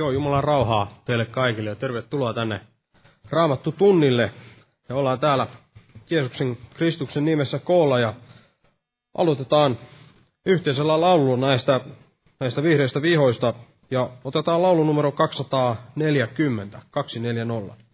Joo, Jumalan rauhaa teille kaikille ja tervetuloa tänne Raamattu tunnille. Ja ollaan täällä Jeesuksen Kristuksen nimessä koolla ja aloitetaan yhteisellä laululla näistä, näistä vihreistä vihoista ja otetaan laulu numero 240, 240.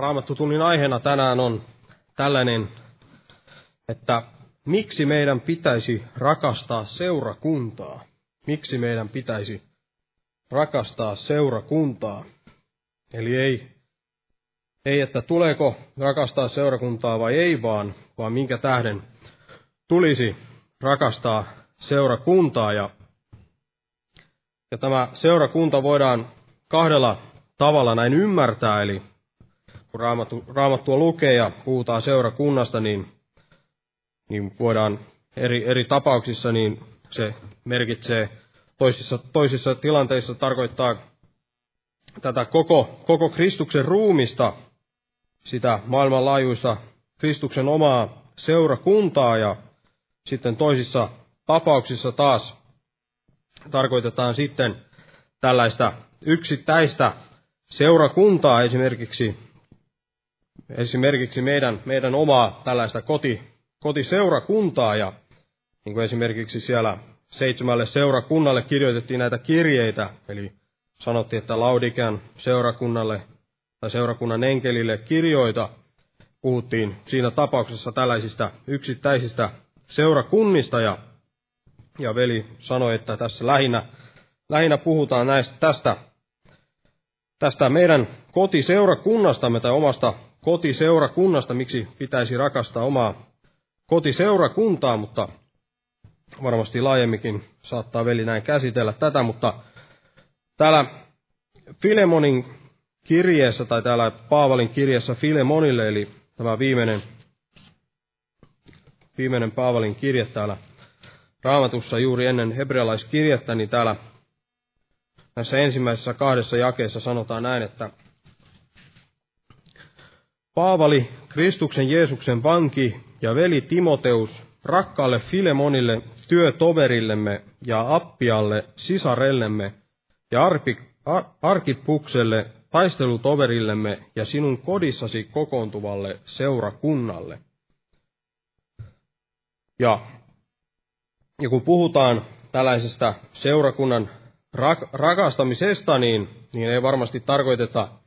raamattutunnin aiheena tänään on tällainen, että miksi meidän pitäisi rakastaa seurakuntaa? Miksi meidän pitäisi rakastaa seurakuntaa? Eli ei, ei, että tuleeko rakastaa seurakuntaa vai ei, vaan, vaan minkä tähden tulisi rakastaa seurakuntaa. Ja, ja tämä seurakunta voidaan kahdella tavalla näin ymmärtää, eli kun raamattu, raamattua lukee ja puhutaan seurakunnasta, niin, niin voidaan eri, eri tapauksissa, niin se merkitsee toisissa, toisissa tilanteissa tarkoittaa tätä koko, koko Kristuksen ruumista, sitä maailmanlaajuista Kristuksen omaa seurakuntaa ja sitten toisissa tapauksissa taas tarkoitetaan sitten tällaista yksittäistä seurakuntaa, esimerkiksi esimerkiksi meidän, meidän omaa tällaista koti, kotiseurakuntaa ja niin kuin esimerkiksi siellä seitsemälle seurakunnalle kirjoitettiin näitä kirjeitä, eli sanottiin, että Laudikan seurakunnalle tai seurakunnan enkelille kirjoita, puhuttiin siinä tapauksessa tällaisista yksittäisistä seurakunnista ja, ja veli sanoi, että tässä lähinnä, lähinnä puhutaan näistä, tästä, tästä meidän kotiseurakunnastamme tai omasta kotiseurakunnasta, miksi pitäisi rakastaa omaa kotiseurakuntaa, mutta varmasti laajemminkin saattaa veli näin käsitellä tätä, mutta täällä Filemonin kirjeessä tai täällä Paavalin kirjassa Filemonille, eli tämä viimeinen, viimeinen Paavalin kirje täällä Raamatussa juuri ennen hebrealaiskirjettä, niin täällä näissä ensimmäisessä kahdessa jakeessa sanotaan näin, että Paavali, Kristuksen Jeesuksen vanki ja veli Timoteus, rakkaalle Filemonille, työtoverillemme ja Appialle, sisarellemme ja Arpi, Ar, Arkipukselle, taistelutoverillemme ja sinun kodissasi kokoontuvalle seurakunnalle. Ja, ja kun puhutaan tällaisesta seurakunnan rak, rakastamisesta, niin, niin ei varmasti tarkoiteta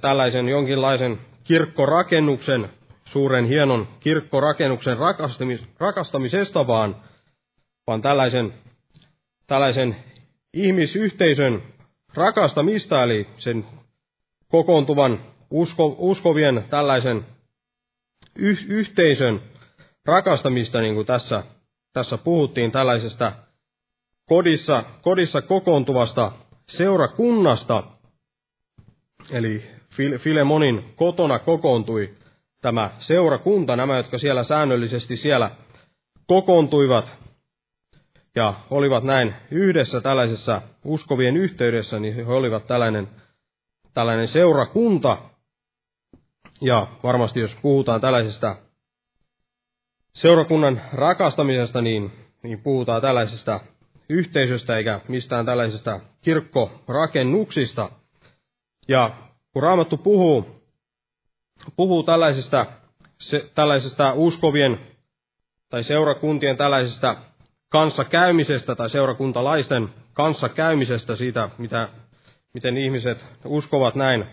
tällaisen, jonkinlaisen kirkkorakennuksen, suuren hienon kirkkorakennuksen rakastamis, rakastamisesta, vaan, vaan tällaisen, tällaisen ihmisyhteisön rakastamista, eli sen kokoontuvan usko, uskovien tällaisen yh, yhteisön rakastamista, niin kuin tässä, tässä puhuttiin, tällaisesta kodissa, kodissa kokoontuvasta seurakunnasta, eli Filemonin kotona kokoontui tämä seurakunta, nämä, jotka siellä säännöllisesti siellä kokoontuivat ja olivat näin yhdessä tällaisessa uskovien yhteydessä, niin he olivat tällainen, tällainen seurakunta. Ja varmasti jos puhutaan tällaisesta seurakunnan rakastamisesta, niin, niin puhutaan tällaisesta yhteisöstä eikä mistään tällaisesta kirkkorakennuksista. Ja kun Raamattu puhuu, puhuu tällaisesta, se, tällaisesta uskovien tai seurakuntien tällaisesta kanssakäymisestä tai seurakuntalaisten kanssakäymisestä siitä, mitä, miten ihmiset uskovat näin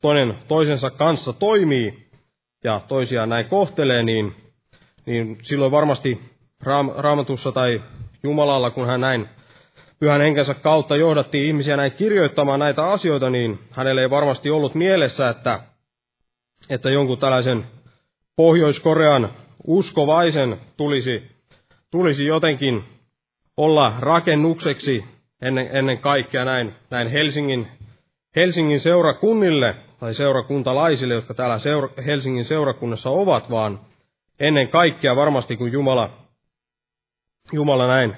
toinen toisensa kanssa toimii ja toisiaan näin kohtelee, niin, niin silloin varmasti raam, raamatussa tai Jumalalla, kun hän näin pyhän henkensä kautta johdatti ihmisiä näin kirjoittamaan näitä asioita, niin hänelle ei varmasti ollut mielessä, että, että jonkun tällaisen Pohjois-Korean uskovaisen tulisi, tulisi jotenkin olla rakennukseksi ennen, ennen kaikkea näin, näin Helsingin, Helsingin seurakunnille tai seurakuntalaisille, jotka täällä seura, Helsingin seurakunnassa ovat, vaan ennen kaikkea varmasti kun Jumala, Jumala näin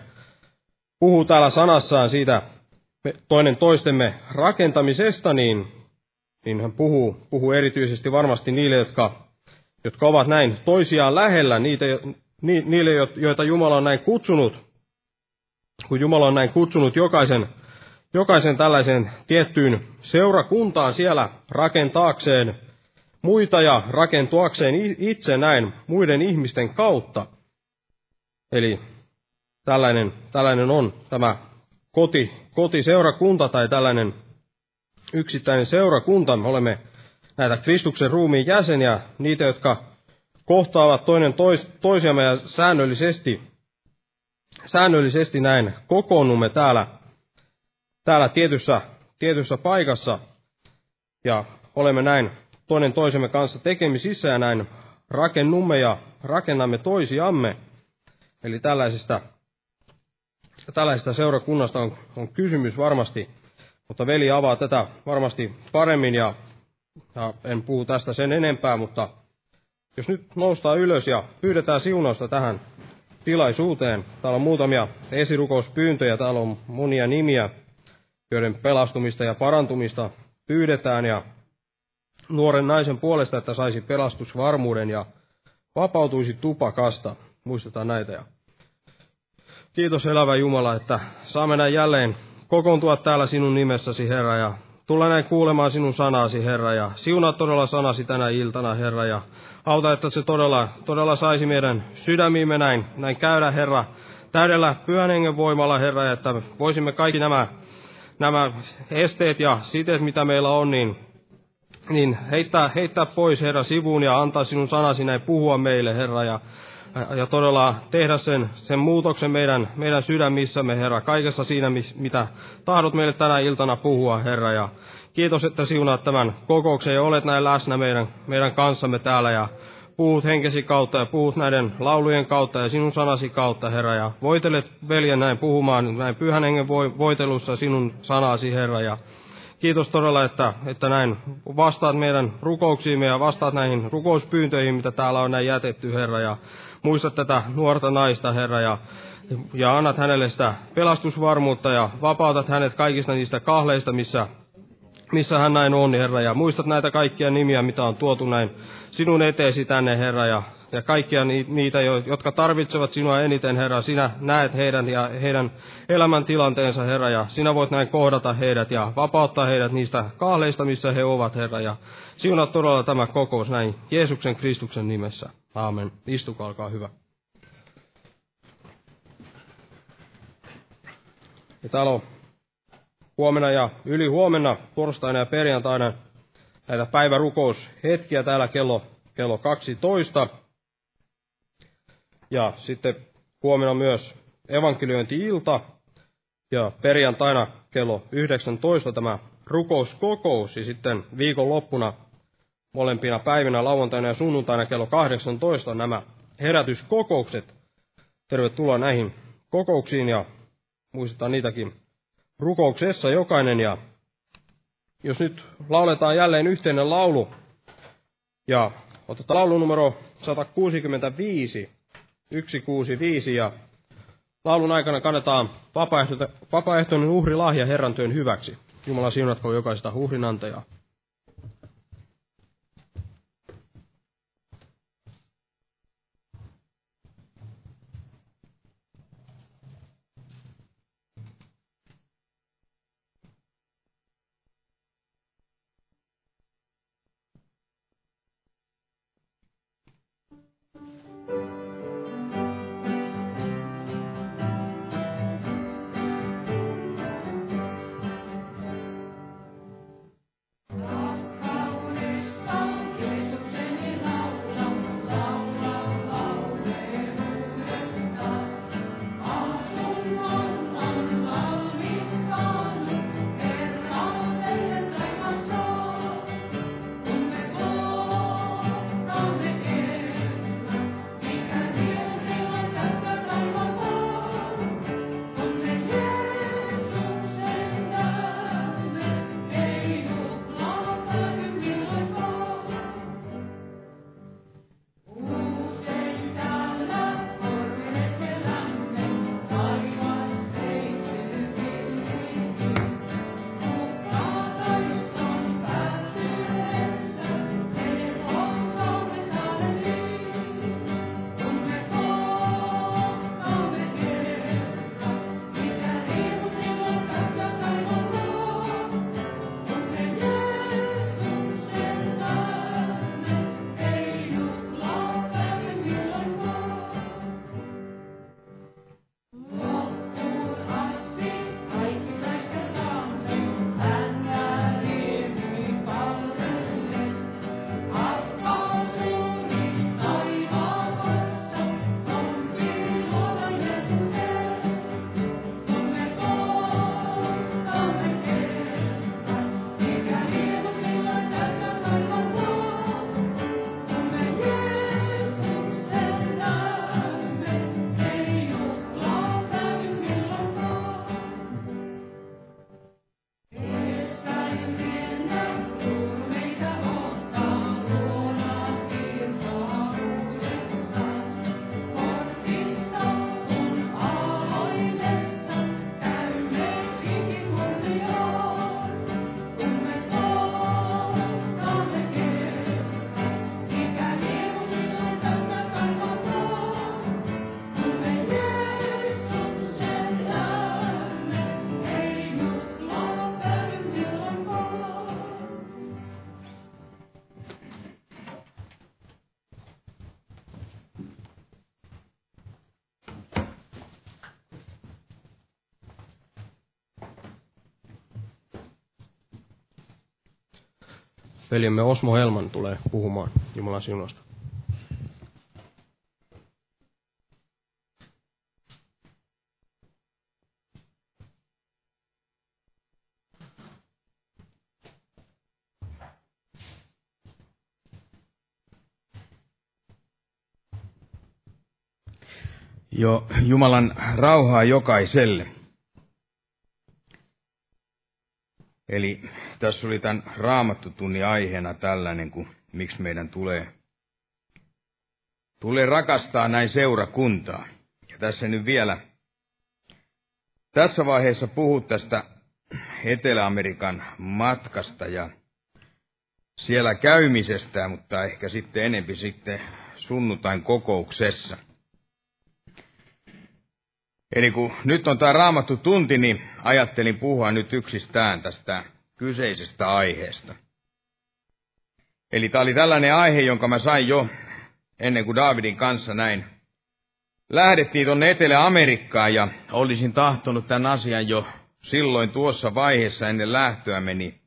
puhuu täällä sanassaan siitä toinen toistemme rakentamisesta, niin, niin hän puhuu, puhuu erityisesti varmasti niille, jotka, jotka ovat näin toisiaan lähellä, niitä, ni, niille, joita Jumala on näin kutsunut, kun Jumala on näin kutsunut jokaisen, jokaisen tällaisen tiettyyn seurakuntaan siellä rakentaakseen muita ja rakentuakseen itse näin muiden ihmisten kautta. Eli tällainen, tällainen on tämä koti, kotiseurakunta tai tällainen yksittäinen seurakunta. Me olemme näitä Kristuksen ruumiin jäseniä, niitä, jotka kohtaavat toinen tois, toisiamme ja säännöllisesti, säännöllisesti näin kokoonnumme täällä, täällä tietyssä, tietyssä paikassa ja olemme näin toinen toisemme kanssa tekemisissä ja näin rakennumme ja rakennamme toisiamme. Eli tällaisista tällaisesta seurakunnasta on, on kysymys varmasti, mutta veli avaa tätä varmasti paremmin ja, ja en puhu tästä sen enempää, mutta jos nyt noustaan ylös ja pyydetään siunausta tähän tilaisuuteen. Täällä on muutamia esirukouspyyntöjä, täällä on monia nimiä, joiden pelastumista ja parantumista pyydetään ja nuoren naisen puolesta, että saisi pelastusvarmuuden ja vapautuisi tupakasta. Muistetaan näitä ja Kiitos elävä Jumala, että saamme näin jälleen kokoontua täällä sinun nimessäsi, Herra, ja tulla näin kuulemaan sinun sanasi, Herra, ja siunaa todella sanasi tänä iltana, Herra, ja auta, että se todella, todella saisi meidän sydämiimme näin, näin käydä, Herra, täydellä pyhän hengen voimalla, Herra, että voisimme kaikki nämä, nämä esteet ja siteet, mitä meillä on, niin, niin heittää, heittää pois, Herra, sivuun ja antaa sinun sanasi näin puhua meille, Herra, ja ja todella tehdä sen, sen muutoksen meidän, meidän sydämissämme, Herra, kaikessa siinä, mitä tahdot meille tänä iltana puhua, Herra. Ja kiitos, että siunaat tämän kokouksen ja olet näin läsnä meidän, meidän kanssamme täällä. Ja puhut henkesi kautta ja puhut näiden laulujen kautta ja sinun sanasi kautta, Herra, ja voitelet veljen näin puhumaan näin pyhän hengen voitelussa sinun sanasi, Herra, ja kiitos todella, että, että näin vastaat meidän rukouksiimme ja vastaat näihin rukouspyyntöihin, mitä täällä on näin jätetty, Herra, ja muistat tätä nuorta naista, Herra, ja, ja annat hänelle sitä pelastusvarmuutta ja vapautat hänet kaikista niistä kahleista, missä missä hän näin on, Herra, ja muistat näitä kaikkia nimiä, mitä on tuotu näin sinun eteesi tänne, Herra, ja, ja kaikkia niitä, jotka tarvitsevat sinua eniten, Herra, sinä näet heidän ja heidän elämäntilanteensa, Herra, ja sinä voit näin kohdata heidät ja vapauttaa heidät niistä kahleista, missä he ovat, Herra, ja siunaa todella tämä kokous näin Jeesuksen Kristuksen nimessä. Aamen. Istukaa, olkaa hyvä. Ja täällä on huomenna ja yli huomenna, torstaina ja perjantaina näitä päivärukoushetkiä täällä kello, kello 12. Ja sitten huomenna myös evankeliointi-ilta ja perjantaina kello 19 tämä rukouskokous ja sitten viikonloppuna molempina päivinä lauantaina ja sunnuntaina kello 18 nämä herätyskokoukset. Tervetuloa näihin kokouksiin ja muistetaan niitäkin rukouksessa jokainen. Ja jos nyt lauletaan jälleen yhteinen laulu, ja otetaan laulu numero 165, 165, ja laulun aikana kannetaan vapaaehtoinen uhrilahja Herran työn hyväksi. Jumala siunatko jokaista uhrinantajaa. veljemme Osmo Helman tulee puhumaan Jumalan sinusta. Jo Jumalan rauhaa jokaiselle. Eli tässä oli tämän raamattutunnin aiheena tällainen, kun miksi meidän tulee, tulee rakastaa näin seurakuntaa. Ja tässä nyt vielä tässä vaiheessa puhut tästä Etelä-Amerikan matkasta ja siellä käymisestä, mutta ehkä sitten enempi sitten sunnuntain kokouksessa. Eli kun nyt on tämä raamattu tunti, niin ajattelin puhua nyt yksistään tästä kyseisestä aiheesta. Eli tämä oli tällainen aihe, jonka mä sain jo ennen kuin Davidin kanssa näin lähdettiin tuonne Etelä-Amerikkaan ja olisin tahtonut tämän asian jo silloin tuossa vaiheessa ennen lähtöämme niin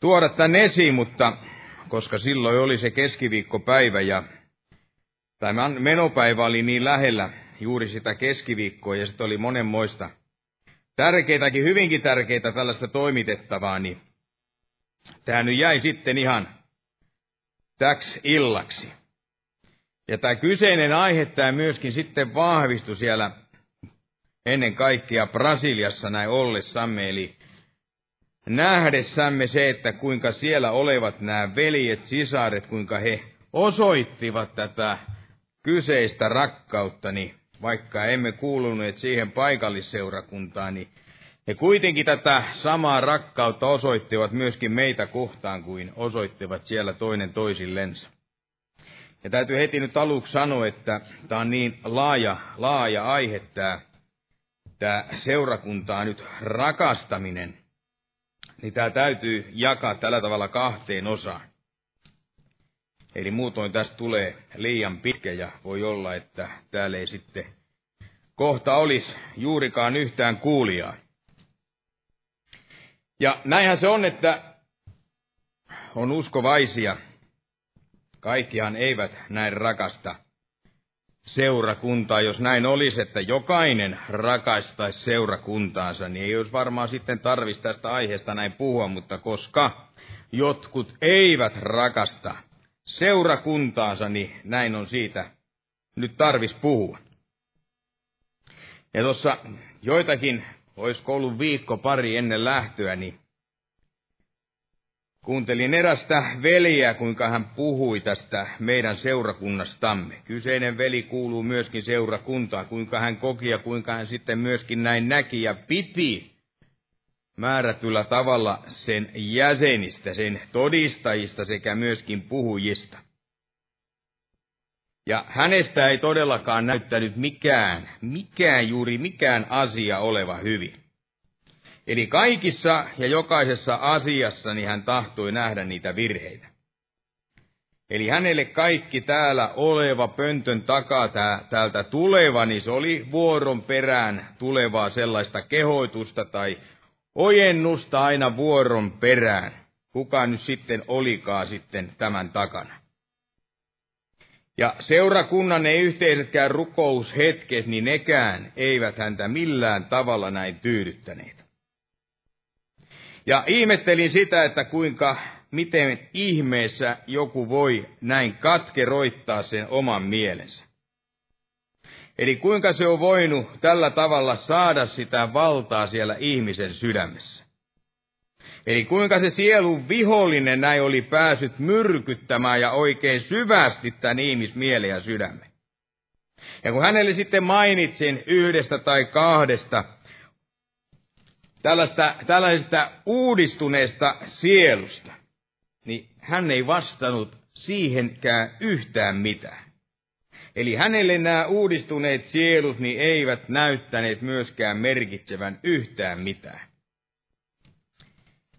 tuoda tämän esiin, mutta koska silloin oli se keskiviikkopäivä ja tai menopäivä oli niin lähellä juuri sitä keskiviikkoa ja sitten oli monenmoista tärkeitäkin, hyvinkin tärkeitä tällaista toimitettavaa, niin tämä nyt jäi sitten ihan täksi illaksi. Ja tämä kyseinen aihe, tämä myöskin sitten vahvistui siellä ennen kaikkea Brasiliassa näin ollessamme, eli nähdessämme se, että kuinka siellä olevat nämä veljet, sisaret, kuinka he osoittivat tätä kyseistä rakkautta, niin vaikka emme kuuluneet siihen paikallisseurakuntaan, niin he kuitenkin tätä samaa rakkautta osoittivat myöskin meitä kohtaan kuin osoittivat siellä toinen toisillensa. Ja täytyy heti nyt aluksi sanoa, että tämä on niin laaja, laaja aihe tämä, tämä seurakuntaa nyt rakastaminen, niin tämä täytyy jakaa tällä tavalla kahteen osaan. Eli muutoin tästä tulee liian pitkä ja voi olla, että täällä ei sitten kohta olisi juurikaan yhtään kuulijaa. Ja näinhän se on, että on uskovaisia. Kaikkihan eivät näin rakasta seurakuntaa. Jos näin olisi, että jokainen rakastaisi seurakuntaansa, niin ei olisi varmaan sitten tarvitsisi tästä aiheesta näin puhua, mutta koska jotkut eivät rakasta seurakuntaansa, niin näin on siitä nyt tarvis puhua. Ja tuossa joitakin, olisiko ollut viikko pari ennen lähtöä, niin kuuntelin erästä veliä, kuinka hän puhui tästä meidän seurakunnastamme. Kyseinen veli kuuluu myöskin seurakuntaan, kuinka hän koki ja kuinka hän sitten myöskin näin näki ja piti määrätyllä tavalla sen jäsenistä, sen todistajista sekä myöskin puhujista. Ja hänestä ei todellakaan näyttänyt mikään, mikään juuri mikään asia oleva hyvin. Eli kaikissa ja jokaisessa asiassa niin hän tahtoi nähdä niitä virheitä. Eli hänelle kaikki täällä oleva pöntön takaa täältä tuleva, niin se oli vuoron perään tulevaa sellaista kehoitusta tai ojennusta aina vuoron perään. Kuka nyt sitten olikaan sitten tämän takana. Ja seurakunnan ei yhteisetkään rukoushetket, niin nekään eivät häntä millään tavalla näin tyydyttäneet. Ja ihmettelin sitä, että kuinka, miten ihmeessä joku voi näin katkeroittaa sen oman mielensä. Eli kuinka se on voinut tällä tavalla saada sitä valtaa siellä ihmisen sydämessä. Eli kuinka se sielun vihollinen näin oli päässyt myrkyttämään ja oikein syvästi tämän ihmismielen ja sydämen. Ja kun hänelle sitten mainitsin yhdestä tai kahdesta tällaista, tällaisesta uudistuneesta sielusta, niin hän ei vastannut siihenkään yhtään mitään. Eli hänelle nämä uudistuneet sielut niin eivät näyttäneet myöskään merkitsevän yhtään mitään.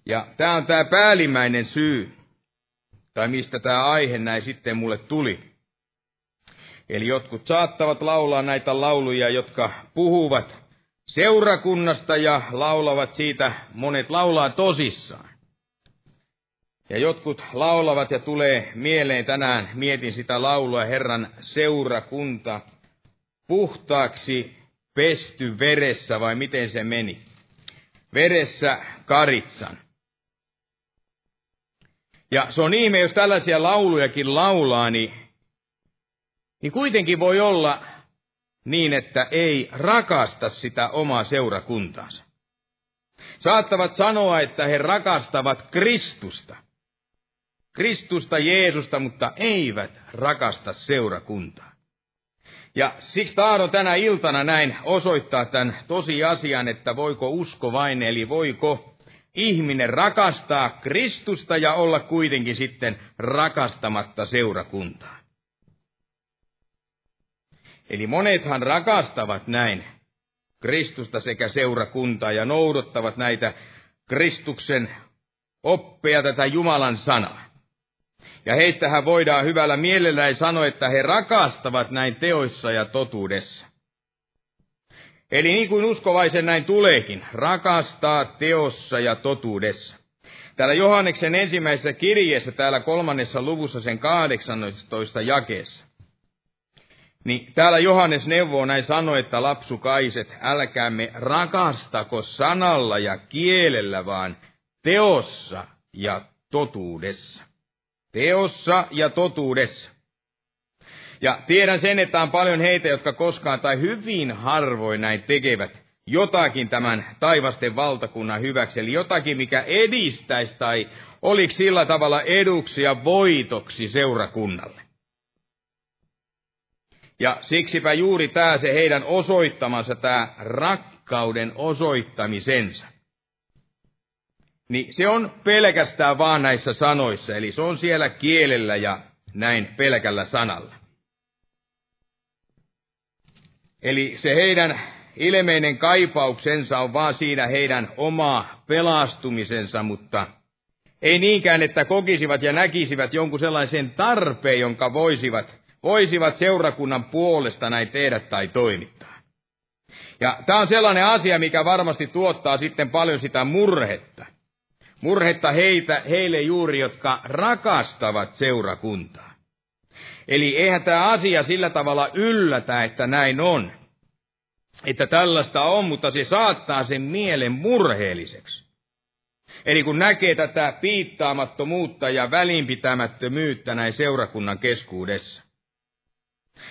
Ja tämä on tämä päällimmäinen syy, tai mistä tämä aihe näin sitten mulle tuli. Eli jotkut saattavat laulaa näitä lauluja, jotka puhuvat seurakunnasta ja laulavat siitä, monet laulaa tosissaan. Ja jotkut laulavat ja tulee mieleen tänään, mietin sitä laulua, Herran seurakunta, puhtaaksi pesty veressä, vai miten se meni? Veressä karitsan. Ja se on ihme, jos tällaisia laulujakin laulaa, niin, niin kuitenkin voi olla niin, että ei rakasta sitä omaa seurakuntaansa. Saattavat sanoa, että he rakastavat Kristusta. Kristusta Jeesusta, mutta eivät rakasta seurakuntaa. Ja siksi tahdon tänä iltana näin osoittaa tämän tosiasian, että voiko usko vain, eli voiko ihminen rakastaa Kristusta ja olla kuitenkin sitten rakastamatta seurakuntaa. Eli monethan rakastavat näin Kristusta sekä seurakuntaa ja noudattavat näitä Kristuksen oppeja tätä Jumalan sanaa. Ja heistähän voidaan hyvällä mielellään sanoa, että he rakastavat näin teoissa ja totuudessa. Eli niin kuin uskovaisen näin tuleekin, rakastaa teossa ja totuudessa. Täällä Johanneksen ensimmäisessä kirjeessä, täällä kolmannessa luvussa sen 18 jakeessa. Niin täällä Johannes neuvoo näin sanoi, että lapsukaiset, älkäämme rakastako sanalla ja kielellä, vaan teossa ja totuudessa. Teossa ja totuudessa. Ja tiedän sen, että on paljon heitä, jotka koskaan tai hyvin harvoin näin tekevät jotakin tämän taivasten valtakunnan hyväksi, eli jotakin, mikä edistäisi tai oliko sillä tavalla eduksi ja voitoksi seurakunnalle. Ja siksipä juuri tämä se heidän osoittamansa, tämä rakkauden osoittamisensa. Niin se on pelkästään vaan näissä sanoissa, eli se on siellä kielellä ja näin pelkällä sanalla. Eli se heidän ilmeinen kaipauksensa on vaan siinä heidän oma pelastumisensa, mutta ei niinkään, että kokisivat ja näkisivät jonkun sellaisen tarpeen, jonka voisivat, voisivat seurakunnan puolesta näin tehdä tai toimittaa. Ja tämä on sellainen asia, mikä varmasti tuottaa sitten paljon sitä murhetta. Murhetta heitä, heille juuri, jotka rakastavat seurakuntaa. Eli eihän tämä asia sillä tavalla yllätä, että näin on. Että tällaista on, mutta se saattaa sen mielen murheelliseksi. Eli kun näkee tätä piittaamattomuutta ja välinpitämättömyyttä näin seurakunnan keskuudessa.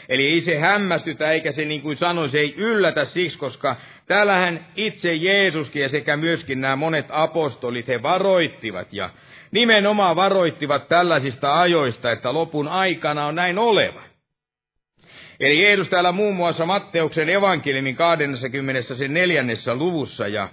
Eli ei se hämmästytä, eikä se niin kuin sanoin, se ei yllätä siksi, koska täällähän itse Jeesuskin ja sekä myöskin nämä monet apostolit, he varoittivat ja nimenomaan varoittivat tällaisista ajoista, että lopun aikana on näin oleva. Eli Jeesus täällä muun muassa Matteuksen evankeliumin 24. luvussa ja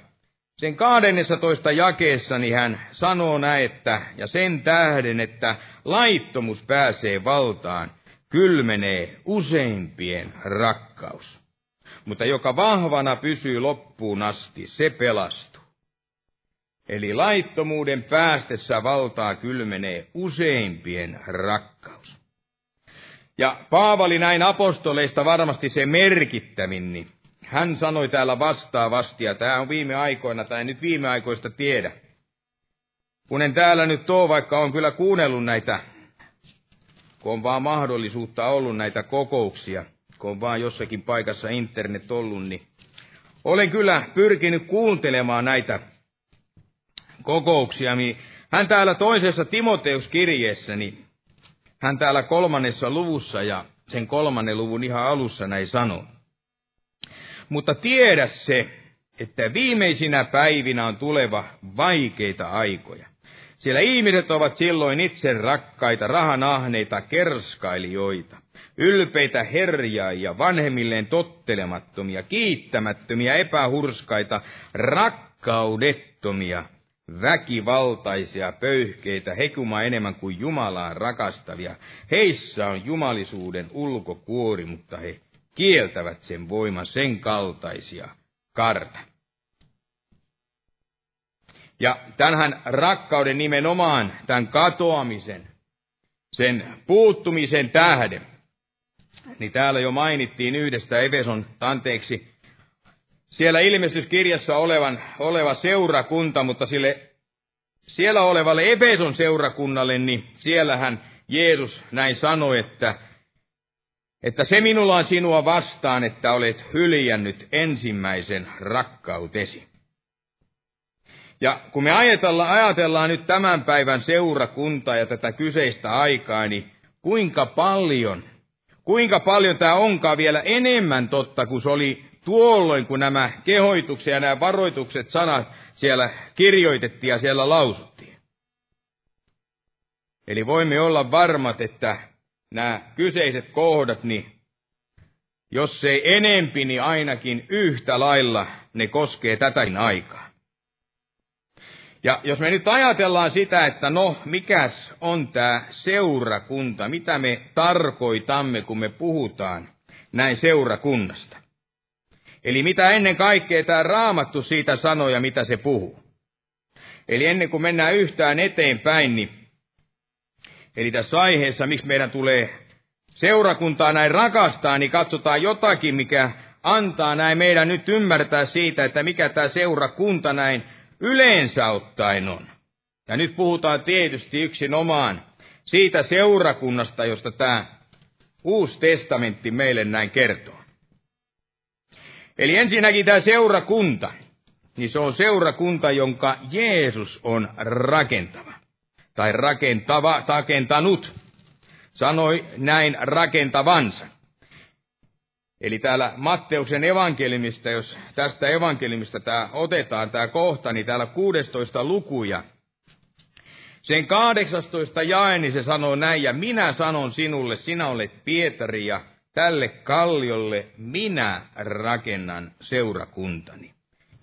sen 12 jakeessa niin hän sanoo näin, että ja sen tähden, että laittomuus pääsee valtaan, kylmenee useimpien rakkaus. Mutta joka vahvana pysyy loppuun asti, se pelastuu. Eli laittomuuden päästessä valtaa kylmenee useimpien rakkaus. Ja Paavali näin apostoleista varmasti se merkittävin, niin hän sanoi täällä vastaavasti, ja tämä on viime aikoina, tai nyt viime aikoista tiedä. Kun en täällä nyt ole, vaikka on kyllä kuunnellut näitä, kun on vaan mahdollisuutta ollut näitä kokouksia, kun on vaan jossakin paikassa internet ollut, niin olen kyllä pyrkinyt kuuntelemaan näitä kokouksia. Hän täällä toisessa Timoteuskirjeessä, niin hän täällä kolmannessa luvussa ja sen kolmannen luvun ihan alussa näin sanoo. Mutta tiedä se, että viimeisinä päivinä on tuleva vaikeita aikoja. Siellä ihmiset ovat silloin itse rakkaita, rahanahneita, kerskailijoita, ylpeitä herjaajia, vanhemmilleen tottelemattomia, kiittämättömiä, epähurskaita, rakkaudettomia, väkivaltaisia, pöyhkeitä, hekuma enemmän kuin Jumalaa rakastavia. Heissä on jumalisuuden ulkokuori, mutta he kieltävät sen voiman sen kaltaisia karta. Ja tämänhän rakkauden nimenomaan, tämän katoamisen, sen puuttumisen tähden, niin täällä jo mainittiin yhdestä Efeson, anteeksi, siellä ilmestyskirjassa olevan, oleva seurakunta, mutta sille siellä olevalle Efeson seurakunnalle, niin siellähän Jeesus näin sanoi, että, että se minulla on sinua vastaan, että olet hyljännyt ensimmäisen rakkautesi. Ja kun me ajatellaan, ajatellaan nyt tämän päivän seurakuntaa ja tätä kyseistä aikaa, niin kuinka paljon kuinka paljon tämä onkaan vielä enemmän totta kuin se oli tuolloin, kun nämä kehoitukset ja nämä varoitukset sanat siellä kirjoitettiin ja siellä lausuttiin. Eli voimme olla varmat, että nämä kyseiset kohdat, niin jos ei enempi, niin ainakin yhtä lailla ne koskee tätäkin aikaa. Ja jos me nyt ajatellaan sitä, että no, mikäs on tämä seurakunta, mitä me tarkoitamme, kun me puhutaan näin seurakunnasta. Eli mitä ennen kaikkea tämä raamattu siitä sanoja, mitä se puhuu. Eli ennen kuin mennään yhtään eteenpäin, niin eli tässä aiheessa, miksi meidän tulee seurakuntaa näin rakastaa, niin katsotaan jotakin, mikä antaa näin meidän nyt ymmärtää siitä, että mikä tämä seurakunta näin yleensä ottaen on. Ja nyt puhutaan tietysti yksin omaan siitä seurakunnasta, josta tämä uusi testamentti meille näin kertoo. Eli ensinnäkin tämä seurakunta, niin se on seurakunta, jonka Jeesus on rakentava. Tai rakentava, rakentanut. Sanoi näin rakentavansa. Eli täällä Matteuksen evankelimista, jos tästä evankelimista tämä otetaan tämä kohta, niin täällä 16 lukuja. Sen 18 jae, niin se sanoo näin, ja minä sanon sinulle, sinä olet Pietari, ja tälle kalliolle minä rakennan seurakuntani.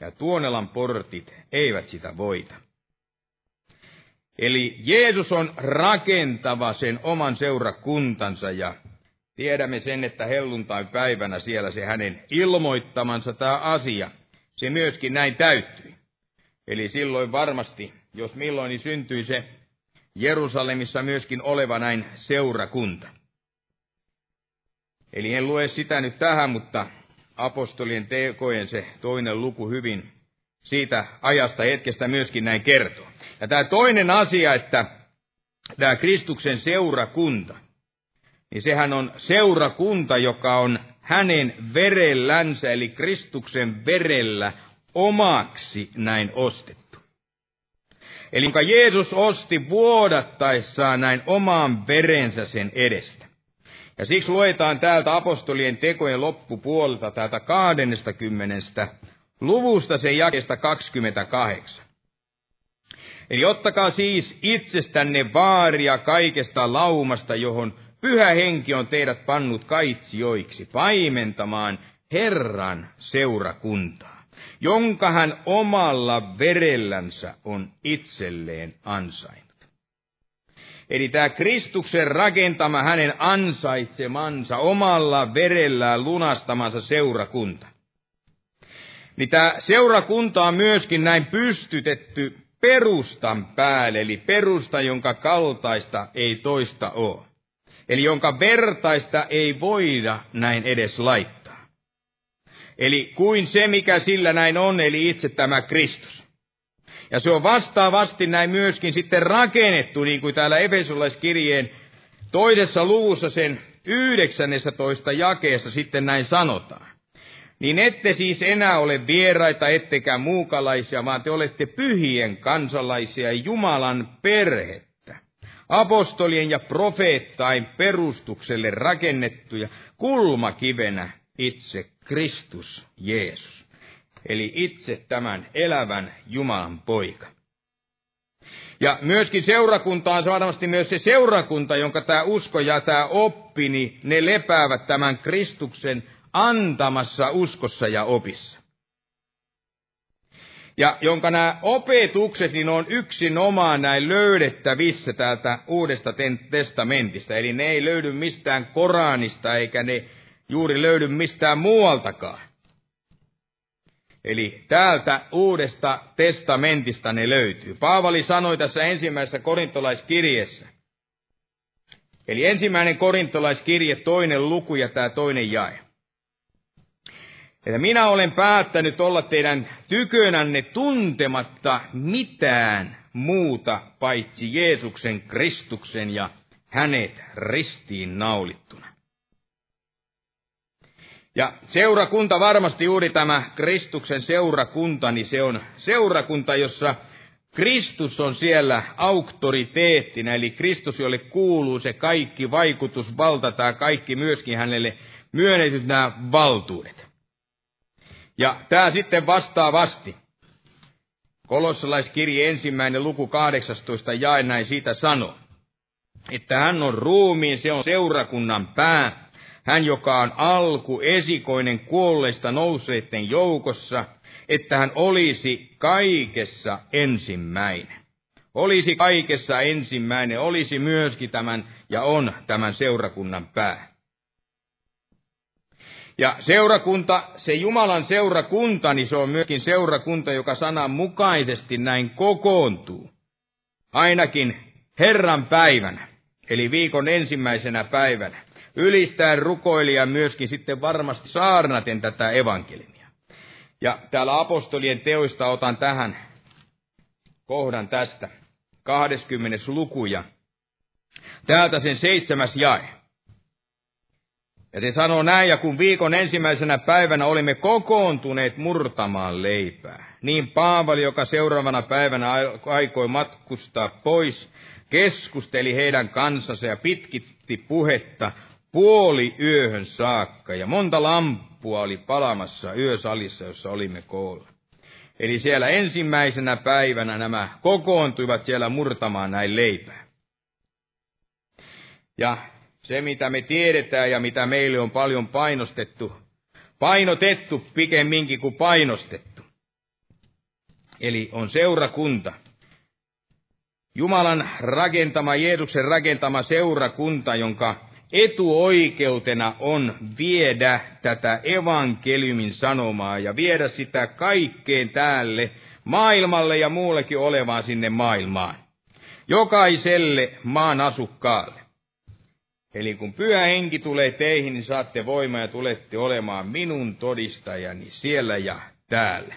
Ja Tuonelan portit eivät sitä voita. Eli Jeesus on rakentava sen oman seurakuntansa ja Tiedämme sen, että helluntain päivänä siellä se hänen ilmoittamansa tämä asia, se myöskin näin täyttyi. Eli silloin varmasti, jos milloin, niin syntyi se Jerusalemissa myöskin oleva näin seurakunta. Eli en lue sitä nyt tähän, mutta apostolien tekojen se toinen luku hyvin siitä ajasta hetkestä myöskin näin kertoo. Ja tämä toinen asia, että tämä Kristuksen seurakunta – niin sehän on seurakunta, joka on hänen verellänsä, eli Kristuksen verellä omaksi näin ostettu. Eli jonka Jeesus osti vuodattaessaan näin omaan verensä sen edestä. Ja siksi luetaan täältä apostolien tekojen loppupuolelta, täältä 20. luvusta sen jakesta 28. Eli ottakaa siis itsestänne vaaria kaikesta laumasta, johon Pyhä henki on teidät pannut kaitsijoiksi paimentamaan Herran seurakuntaa, jonka hän omalla verellänsä on itselleen ansainnut. Eli tämä Kristuksen rakentama hänen ansaitsemansa omalla verellään lunastamansa seurakunta. Niin tämä seurakunta on myöskin näin pystytetty perustan päälle, eli perusta, jonka kaltaista ei toista ole eli jonka vertaista ei voida näin edes laittaa. Eli kuin se, mikä sillä näin on, eli itse tämä Kristus. Ja se on vastaavasti näin myöskin sitten rakennettu, niin kuin täällä Efesolaiskirjeen toisessa luvussa sen 19 jakeessa sitten näin sanotaan. Niin ette siis enää ole vieraita, ettekä muukalaisia, vaan te olette pyhien kansalaisia Jumalan perhe apostolien ja profeettain perustukselle rakennettuja kulmakivenä itse Kristus Jeesus. Eli itse tämän elävän Jumalan poika. Ja myöskin seurakunta on varmasti myös se seurakunta, jonka tämä usko ja tämä oppi, niin ne lepäävät tämän Kristuksen antamassa uskossa ja opissa ja jonka nämä opetukset niin on yksin omaan näin löydettävissä täältä Uudesta testamentista. Eli ne ei löydy mistään Koranista, eikä ne juuri löydy mistään muualtakaan. Eli täältä Uudesta testamentista ne löytyy. Paavali sanoi tässä ensimmäisessä korintolaiskirjessä. Eli ensimmäinen korintolaiskirje, toinen luku ja tämä toinen jae että minä olen päättänyt olla teidän tykönänne tuntematta mitään muuta paitsi Jeesuksen Kristuksen ja hänet ristiin naulittuna. Ja seurakunta, varmasti juuri tämä Kristuksen seurakunta, niin se on seurakunta, jossa Kristus on siellä auktoriteettina, eli Kristus, jolle kuuluu se kaikki vaikutusvalta, tai kaikki myöskin hänelle myönnetyt nämä valtuudet. Ja tämä sitten vastaavasti. Kolossalaiskirje ensimmäinen luku 18 jae näin siitä sanoo, että hän on ruumiin, se on seurakunnan pää, hän joka on alku, esikoinen kuolleista nouseiden joukossa, että hän olisi kaikessa ensimmäinen. Olisi kaikessa ensimmäinen, olisi myöskin tämän ja on tämän seurakunnan pää. Ja seurakunta, se Jumalan seurakunta, niin se on myöskin seurakunta, joka sanan mukaisesti näin kokoontuu. Ainakin Herran päivänä, eli viikon ensimmäisenä päivänä. Ylistää rukoilija myöskin sitten varmasti saarnaten tätä evankeliumia. Ja täällä apostolien teoista otan tähän kohdan tästä, 20. lukuja. Täältä sen seitsemäs jae. Ja se sanoo näin, ja kun viikon ensimmäisenä päivänä olimme kokoontuneet murtamaan leipää, niin Paavali, joka seuraavana päivänä aikoi matkustaa pois, keskusteli heidän kansansa ja pitkitti puhetta puoli yöhön saakka, ja monta lamppua oli palamassa yösalissa, jossa olimme koolla. Eli siellä ensimmäisenä päivänä nämä kokoontuivat siellä murtamaan näin leipää. Ja se, mitä me tiedetään ja mitä meille on paljon painostettu, painotettu pikemminkin kuin painostettu. Eli on seurakunta. Jumalan rakentama, Jeesuksen rakentama seurakunta, jonka etuoikeutena on viedä tätä evankeliumin sanomaa ja viedä sitä kaikkeen täälle maailmalle ja muullekin olevaan sinne maailmaan. Jokaiselle maan asukkaalle. Eli kun pyhä henki tulee teihin, niin saatte voimaa ja tulette olemaan minun todistajani siellä ja täällä.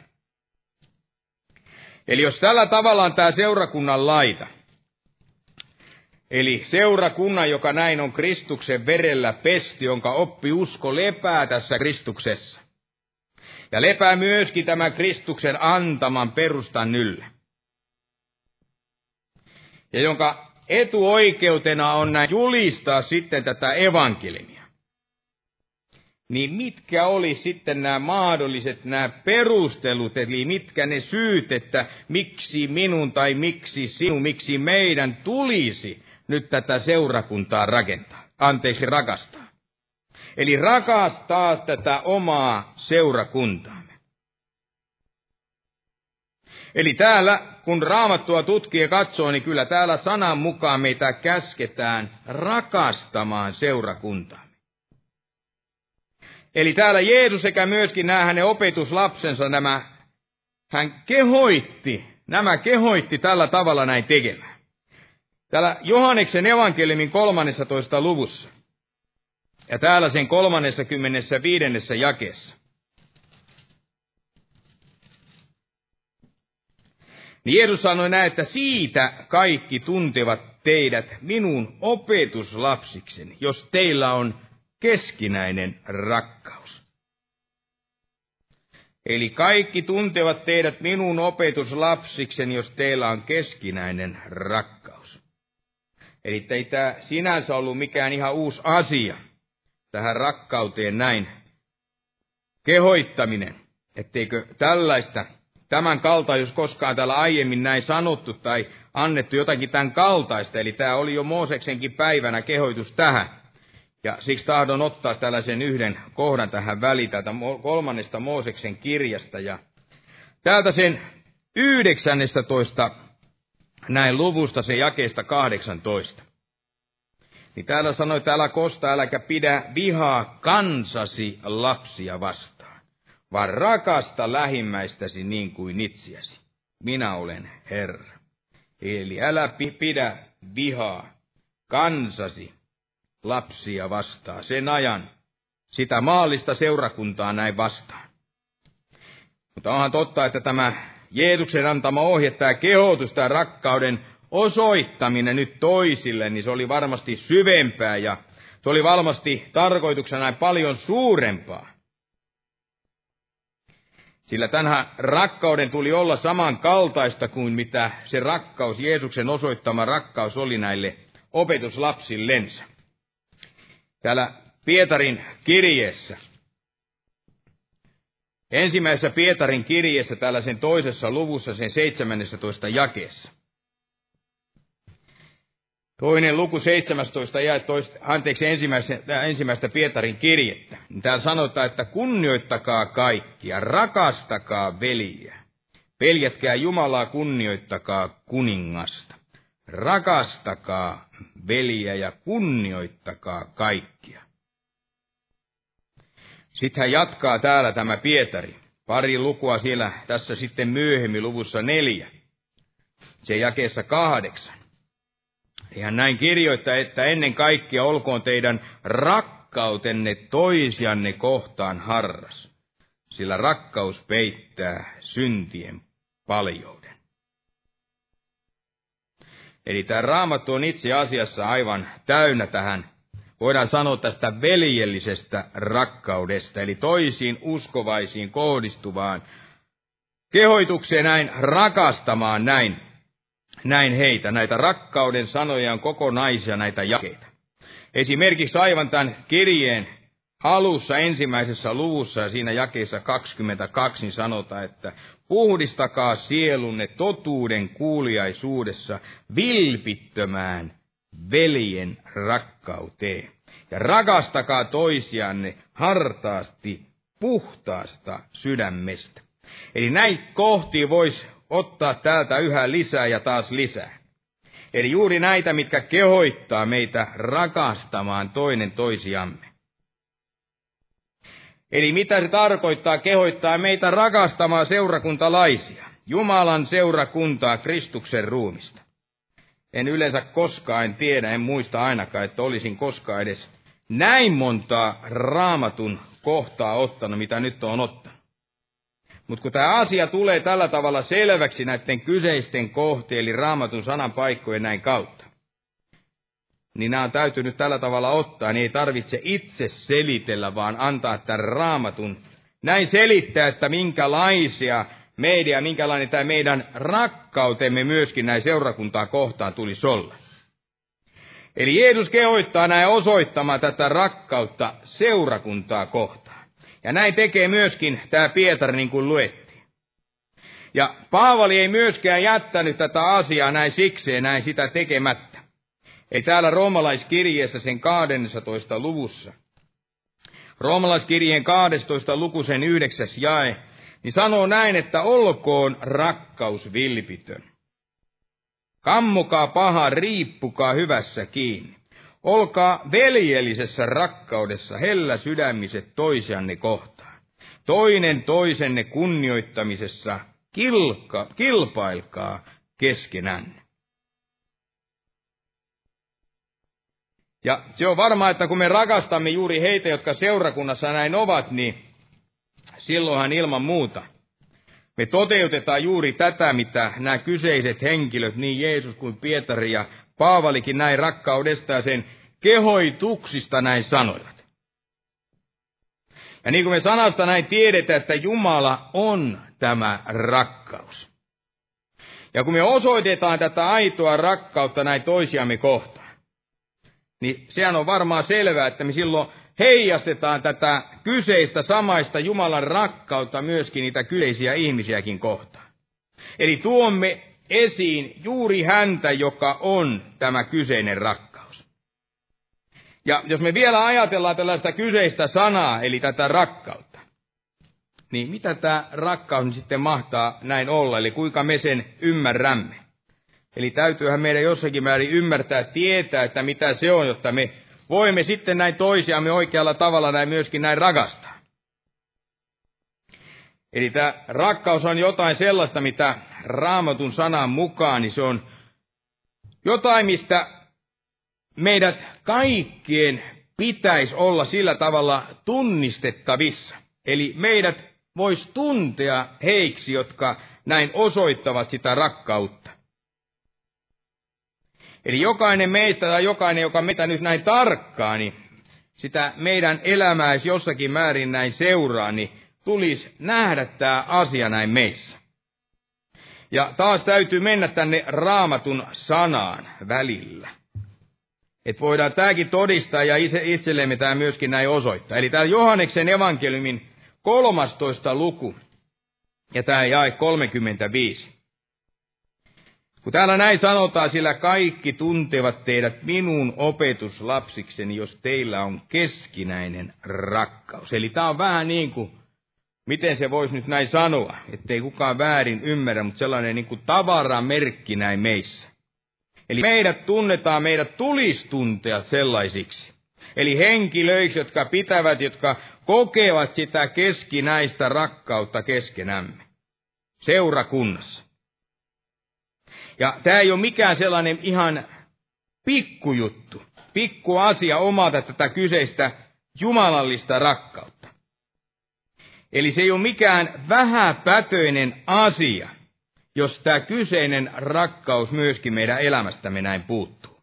Eli jos tällä tavalla on tämä seurakunnan laita, eli seurakunnan, joka näin on Kristuksen verellä pesti, jonka oppi usko lepää tässä Kristuksessa. Ja lepää myöskin tämä Kristuksen antaman perustan yllä. Ja jonka etuoikeutena on näin julistaa sitten tätä evankeliumia. Niin mitkä oli sitten nämä mahdolliset nämä perustelut, eli mitkä ne syyt, että miksi minun tai miksi sinun, miksi meidän tulisi nyt tätä seurakuntaa rakentaa, anteeksi rakastaa. Eli rakastaa tätä omaa seurakuntaa. Eli täällä, kun raamattua tutkii ja katsoo, niin kyllä täällä sanan mukaan meitä käsketään rakastamaan seurakuntaa. Eli täällä Jeesus sekä myöskin nämä hänen opetuslapsensa, nämä, hän kehoitti, nämä kehoitti tällä tavalla näin tekemään. Täällä Johanneksen evankeliumin 13. luvussa, ja täällä sen 35. jakeessa, Niin Jeesus sanoi näin, että siitä kaikki tuntevat teidät minun opetuslapsikseni, jos teillä on keskinäinen rakkaus. Eli kaikki tuntevat teidät minun opetuslapsikseni, jos teillä on keskinäinen rakkaus. Eli ei tämä sinänsä ollut mikään ihan uusi asia, tähän rakkauteen näin kehoittaminen, etteikö tällaista tämän kalta, jos koskaan täällä aiemmin näin sanottu tai annettu jotakin tämän kaltaista. Eli tämä oli jo Mooseksenkin päivänä kehoitus tähän. Ja siksi tahdon ottaa tällaisen yhden kohdan tähän väliin täältä kolmannesta Mooseksen kirjasta. Ja täältä sen 19 näin luvusta se jakeesta 18. Niin täällä sanoi, että älä kosta, äläkä pidä vihaa kansasi lapsia vastaan vaan rakasta lähimmäistäsi niin kuin itseäsi. Minä olen Herra. Eli älä pidä vihaa kansasi lapsia vastaan sen ajan, sitä maallista seurakuntaa näin vastaan. Mutta onhan totta, että tämä Jeesuksen antama ohje, tämä kehotus, tämä rakkauden osoittaminen nyt toisille, niin se oli varmasti syvempää ja se oli varmasti tarkoituksena näin paljon suurempaa. Sillä tämän rakkauden tuli olla samankaltaista kuin mitä se rakkaus, Jeesuksen osoittama rakkaus oli näille opetuslapsillensa. Täällä Pietarin kirjeessä, ensimmäisessä Pietarin kirjeessä, tällaisen toisessa luvussa, sen 17 jakeessa. Toinen luku 17 ja toista, anteeksi, ensimmäistä, ensimmäistä Pietarin kirjettä. Täällä sanotaan, että kunnioittakaa kaikkia, rakastakaa veliä. Peljätkää Jumalaa, kunnioittakaa kuningasta. Rakastakaa veliä ja kunnioittakaa kaikkia. Sitten hän jatkaa täällä tämä Pietari. Pari lukua siellä tässä sitten myöhemmin luvussa neljä. Se jakeessa kahdeksan. Ihan näin kirjoittaa, että ennen kaikkea olkoon teidän rakkautenne toisianne kohtaan harras, sillä rakkaus peittää syntien paljouden. Eli tämä raamattu on itse asiassa aivan täynnä tähän, voidaan sanoa tästä veljellisestä rakkaudesta, eli toisiin uskovaisiin kohdistuvaan kehoitukseen näin rakastamaan näin näin heitä, näitä rakkauden sanoja on kokonaisia näitä jakeita. Esimerkiksi aivan tämän kirjeen alussa ensimmäisessä luvussa ja siinä jakeessa 22 niin sanotaan, että puhdistakaa sielunne totuuden kuuliaisuudessa vilpittömään veljen rakkauteen. Ja rakastakaa toisianne hartaasti puhtaasta sydämestä. Eli näin kohti voisi ottaa täältä yhä lisää ja taas lisää. Eli juuri näitä, mitkä kehoittaa meitä rakastamaan toinen toisiamme. Eli mitä se tarkoittaa kehoittaa meitä rakastamaan seurakuntalaisia, Jumalan seurakuntaa Kristuksen ruumista. En yleensä koskaan, en tiedä, en muista ainakaan, että olisin koskaan edes näin montaa raamatun kohtaa ottanut, mitä nyt on ottanut. Mutta kun tämä asia tulee tällä tavalla selväksi näiden kyseisten kohteen, eli raamatun sanan paikkojen näin kautta, niin nämä on täytynyt tällä tavalla ottaa, niin ei tarvitse itse selitellä, vaan antaa tämän raamatun näin selittää, että minkälaisia meidän, minkälainen tämä meidän rakkautemme myöskin näin seurakuntaa kohtaan tulisi olla. Eli Jeesus kehoittaa näin osoittamaan tätä rakkautta seurakuntaa kohtaan. Ja näin tekee myöskin tämä Pietari, niin kuin luettiin. Ja Paavali ei myöskään jättänyt tätä asiaa näin sikseen, näin sitä tekemättä. Ei täällä roomalaiskirjeessä sen 12. luvussa. Roomalaiskirjeen 12. luku sen yhdeksäs jae, niin sanoo näin, että olkoon rakkaus vilpitön. Kammukaa paha, riippukaa hyvässä kiinni. Olkaa veljellisessä rakkaudessa hellä sydämiset toisianne kohtaan. Toinen toisenne kunnioittamisessa kilka, kilpailkaa keskenänne. Ja se on varmaa, että kun me rakastamme juuri heitä, jotka seurakunnassa näin ovat, niin silloinhan ilman muuta me toteutetaan juuri tätä, mitä nämä kyseiset henkilöt, niin Jeesus kuin Pietari ja Paavalikin näin rakkaudesta ja sen kehoituksista näin sanoivat. Ja niin kuin me sanasta näin tiedetään, että Jumala on tämä rakkaus. Ja kun me osoitetaan tätä aitoa rakkautta näin toisiamme kohtaan, niin sehän on varmaan selvää, että me silloin heijastetaan tätä kyseistä samaista Jumalan rakkautta myöskin niitä kyseisiä ihmisiäkin kohtaan. Eli tuomme esiin juuri häntä, joka on tämä kyseinen rakkaus. Ja jos me vielä ajatellaan tällaista kyseistä sanaa, eli tätä rakkautta, niin mitä tämä rakkaus sitten mahtaa näin olla, eli kuinka me sen ymmärrämme? Eli täytyyhän meidän jossakin määrin ymmärtää, tietää, että mitä se on, jotta me voimme sitten näin toisiamme oikealla tavalla näin myöskin näin rakastaa. Eli tämä rakkaus on jotain sellaista, mitä raamatun sanan mukaan, niin se on jotain, mistä meidät kaikkien pitäisi olla sillä tavalla tunnistettavissa. Eli meidät voisi tuntea heiksi, jotka näin osoittavat sitä rakkautta. Eli jokainen meistä tai jokainen, joka meitä nyt näin tarkkaa, niin sitä meidän elämää jossakin määrin näin seuraa, niin tulisi nähdä tämä asia näin meissä. Ja taas täytyy mennä tänne raamatun sanaan välillä. Että voidaan tämäkin todistaa ja itse, itsellemme tämä myöskin näin osoittaa. Eli täällä Johanneksen evankeliumin 13. luku ja tämä jae 35. Kun täällä näin sanotaan, sillä kaikki tuntevat teidät minun opetuslapsikseni, jos teillä on keskinäinen rakkaus. Eli tämä on vähän niin kuin, miten se voisi nyt näin sanoa, ettei kukaan väärin ymmärrä, mutta sellainen niin kuin tavaramerkki näin meissä. Eli meidät tunnetaan, meidät tulisi tuntea sellaisiksi. Eli henkilöiksi, jotka pitävät, jotka kokevat sitä keskinäistä rakkautta keskenämme. Seurakunnassa. Ja tämä ei ole mikään sellainen ihan pikkujuttu, pikku asia omata tätä kyseistä jumalallista rakkautta. Eli se ei ole mikään vähäpätöinen asia, jos tämä kyseinen rakkaus myöskin meidän elämästämme näin puuttuu.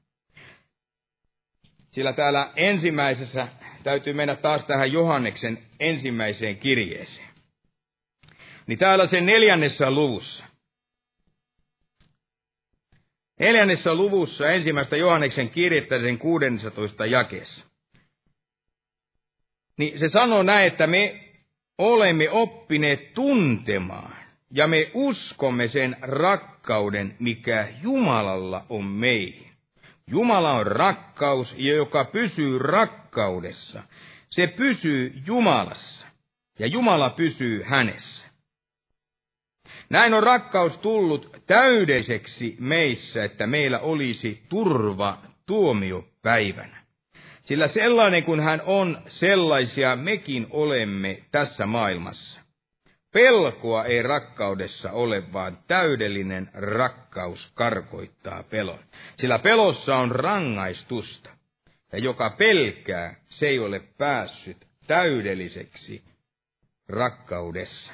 Sillä täällä ensimmäisessä täytyy mennä taas tähän Johanneksen ensimmäiseen kirjeeseen. Niin täällä sen neljännessä luvussa. Neljännessä luvussa ensimmäistä Johanneksen kirjettä sen 16 jakeessa. Niin se sanoo näin, että me olemme oppineet tuntemaan ja me uskomme sen rakkauden, mikä Jumalalla on meihin. Jumala on rakkaus, joka pysyy rakkaudessa, se pysyy Jumalassa, ja Jumala pysyy hänessä. Näin on rakkaus tullut täydelliseksi meissä, että meillä olisi turva tuomiopäivänä. Sillä sellainen kuin hän on, sellaisia mekin olemme tässä maailmassa. Pelkoa ei rakkaudessa ole, vaan täydellinen rakkaus karkoittaa pelon. Sillä pelossa on rangaistusta. Ja joka pelkää, se ei ole päässyt täydelliseksi rakkaudessa.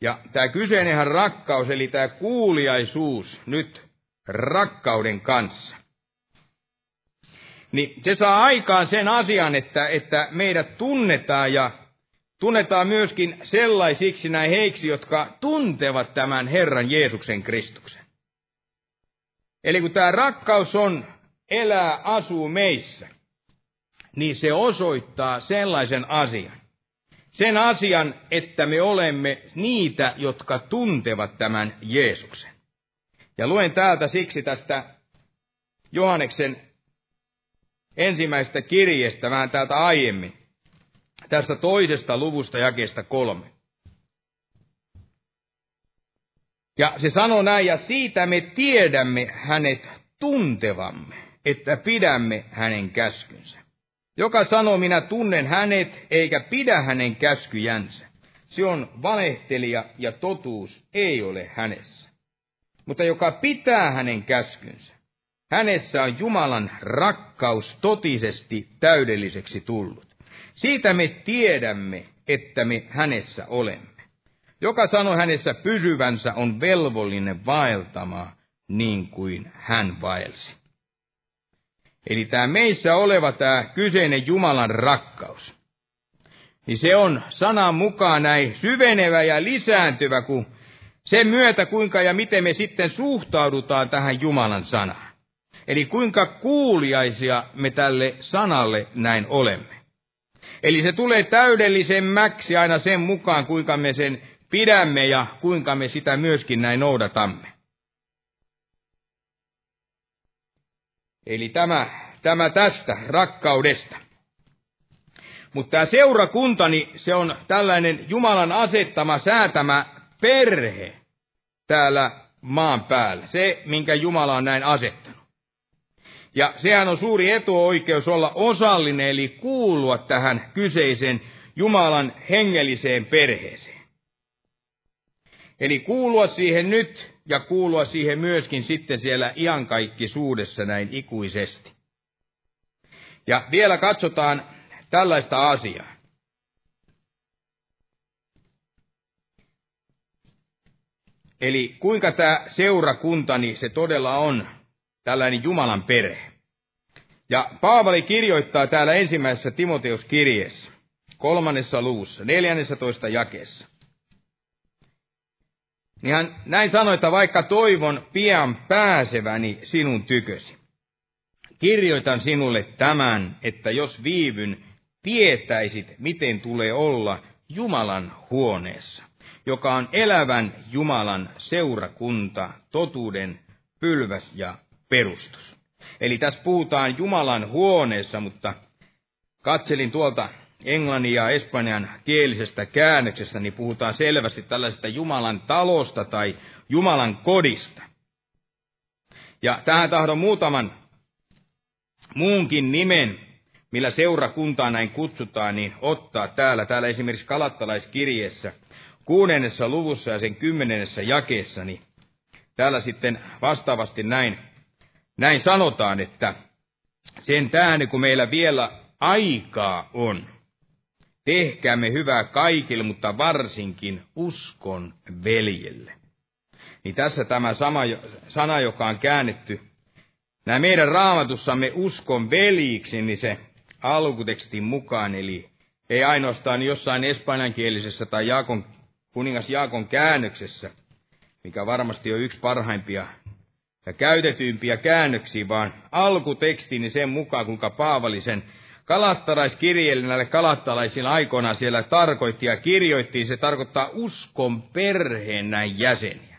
Ja tämä kyseinenhän rakkaus, eli tämä kuuliaisuus nyt rakkauden kanssa, niin se saa aikaan sen asian, että, että meidät tunnetaan ja tunnetaan myöskin sellaisiksi näin heiksi, jotka tuntevat tämän Herran Jeesuksen Kristuksen. Eli kun tämä rakkaus on, elää, asuu meissä, niin se osoittaa sellaisen asian. Sen asian, että me olemme niitä, jotka tuntevat tämän Jeesuksen. Ja luen täältä siksi tästä Johanneksen ensimmäisestä kirjeestä vähän täältä aiemmin, tästä toisesta luvusta jakeesta kolme. Ja se sanoo näin, ja siitä me tiedämme hänet tuntevamme, että pidämme hänen käskynsä. Joka sanoo, minä tunnen hänet, eikä pidä hänen käskyjänsä. Se on valehtelija ja totuus ei ole hänessä. Mutta joka pitää hänen käskynsä, Hänessä on Jumalan rakkaus totisesti täydelliseksi tullut. Siitä me tiedämme, että me hänessä olemme. Joka sanoo hänessä pysyvänsä on velvollinen vaeltamaan niin kuin hän vaelsi. Eli tämä meissä oleva tämä kyseinen Jumalan rakkaus, niin se on sanan mukaan näin syvenevä ja lisääntyvä, kun sen myötä kuinka ja miten me sitten suhtaudutaan tähän Jumalan sanaan. Eli kuinka kuuliaisia me tälle sanalle näin olemme. Eli se tulee täydellisemmäksi aina sen mukaan, kuinka me sen pidämme ja kuinka me sitä myöskin näin noudatamme. Eli tämä, tämä tästä rakkaudesta. Mutta tämä seurakuntani, se on tällainen Jumalan asettama, säätämä perhe täällä maan päällä. Se, minkä Jumala on näin asettanut. Ja sehän on suuri etuoikeus olla osallinen, eli kuulua tähän kyseiseen Jumalan hengelliseen perheeseen. Eli kuulua siihen nyt ja kuulua siihen myöskin sitten siellä iankaikkisuudessa näin ikuisesti. Ja vielä katsotaan tällaista asiaa. Eli kuinka tämä seurakunta, niin se todella on tällainen Jumalan perhe. Ja Paavali kirjoittaa täällä ensimmäisessä Timoteuskirjeessä, kolmannessa neljännessä toista jakeessa. Niin hän näin sanoi, että vaikka toivon pian pääseväni sinun tykösi, kirjoitan sinulle tämän, että jos viivyn, tietäisit, miten tulee olla Jumalan huoneessa, joka on elävän Jumalan seurakunta, totuuden pylväs ja perustus. Eli tässä puhutaan Jumalan huoneessa, mutta katselin tuolta englannin ja espanjan kielisestä käännöksestä, niin puhutaan selvästi tällaisesta Jumalan talosta tai Jumalan kodista. Ja tähän tahdon muutaman muunkin nimen, millä seurakuntaa näin kutsutaan, niin ottaa täällä. Täällä esimerkiksi kalattalaiskirjeessä kuudennessa luvussa ja sen kymmenennessä jakeessa, niin täällä sitten vastaavasti näin, näin sanotaan, että sen tähden, kun meillä vielä aikaa on, tehkäämme hyvää kaikille, mutta varsinkin uskon veljelle. Niin tässä tämä sama sana, joka on käännetty nämä meidän raamatussamme uskon veljiksi, niin se alkutekstin mukaan, eli ei ainoastaan jossain espanjankielisessä tai Jaakon, kuningas Jaakon käännöksessä, mikä varmasti on yksi parhaimpia ja käytetyimpiä käännöksiä, vaan alkutekstiin niin sen mukaan, kuinka Paavali sen kalattalaiskirjeelle näille kalattalaisille aikoina siellä tarkoitti ja kirjoitti, se tarkoittaa uskon perheen jäseniä.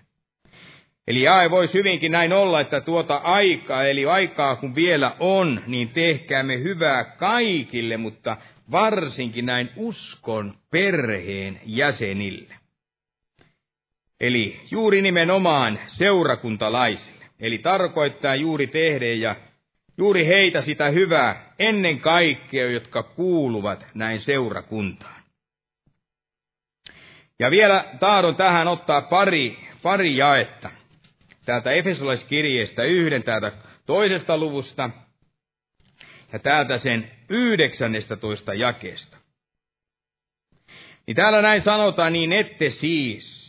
Eli jae voisi hyvinkin näin olla, että tuota aikaa, eli aikaa kun vielä on, niin tehkäämme hyvää kaikille, mutta varsinkin näin uskon perheen jäsenille. Eli juuri nimenomaan seurakuntalaisille. Eli tarkoittaa juuri tehdä ja juuri heitä sitä hyvää ennen kaikkea, jotka kuuluvat näin seurakuntaan. Ja vielä tahdon tähän ottaa pari, pari jaetta. Täältä Efesolaiskirjeestä yhden täältä toisesta luvusta ja täältä sen yhdeksännestä toista jakeesta. Niin täällä näin sanotaan, niin ette siis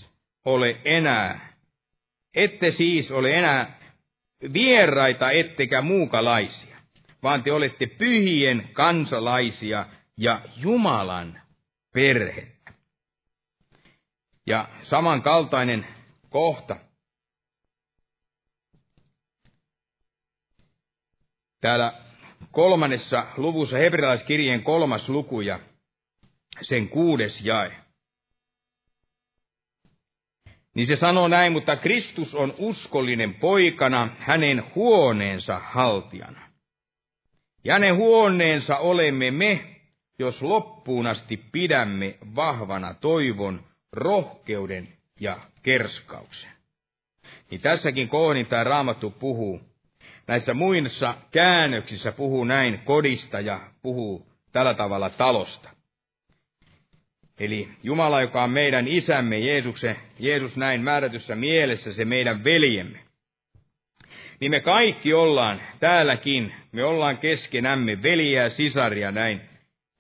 ole enää, ette siis ole enää vieraita ettekä muukalaisia, vaan te olette pyhien kansalaisia ja Jumalan perhettä. Ja samankaltainen kohta. Täällä kolmannessa luvussa hebrealaiskirjeen kolmas luku ja sen kuudes jae niin se sanoo näin, mutta Kristus on uskollinen poikana hänen huoneensa haltijana. Ja hänen huoneensa olemme me, jos loppuun asti pidämme vahvana toivon, rohkeuden ja kerskauksen. Niin tässäkin kohdin tämä raamattu puhuu. Näissä muissa käännöksissä puhuu näin kodista ja puhuu tällä tavalla talosta. Eli Jumala, joka on meidän isämme, Jeesuksen, Jeesus näin määrätyssä mielessä, se meidän veljemme. Niin me kaikki ollaan täälläkin, me ollaan keskenämme veliä ja sisaria näin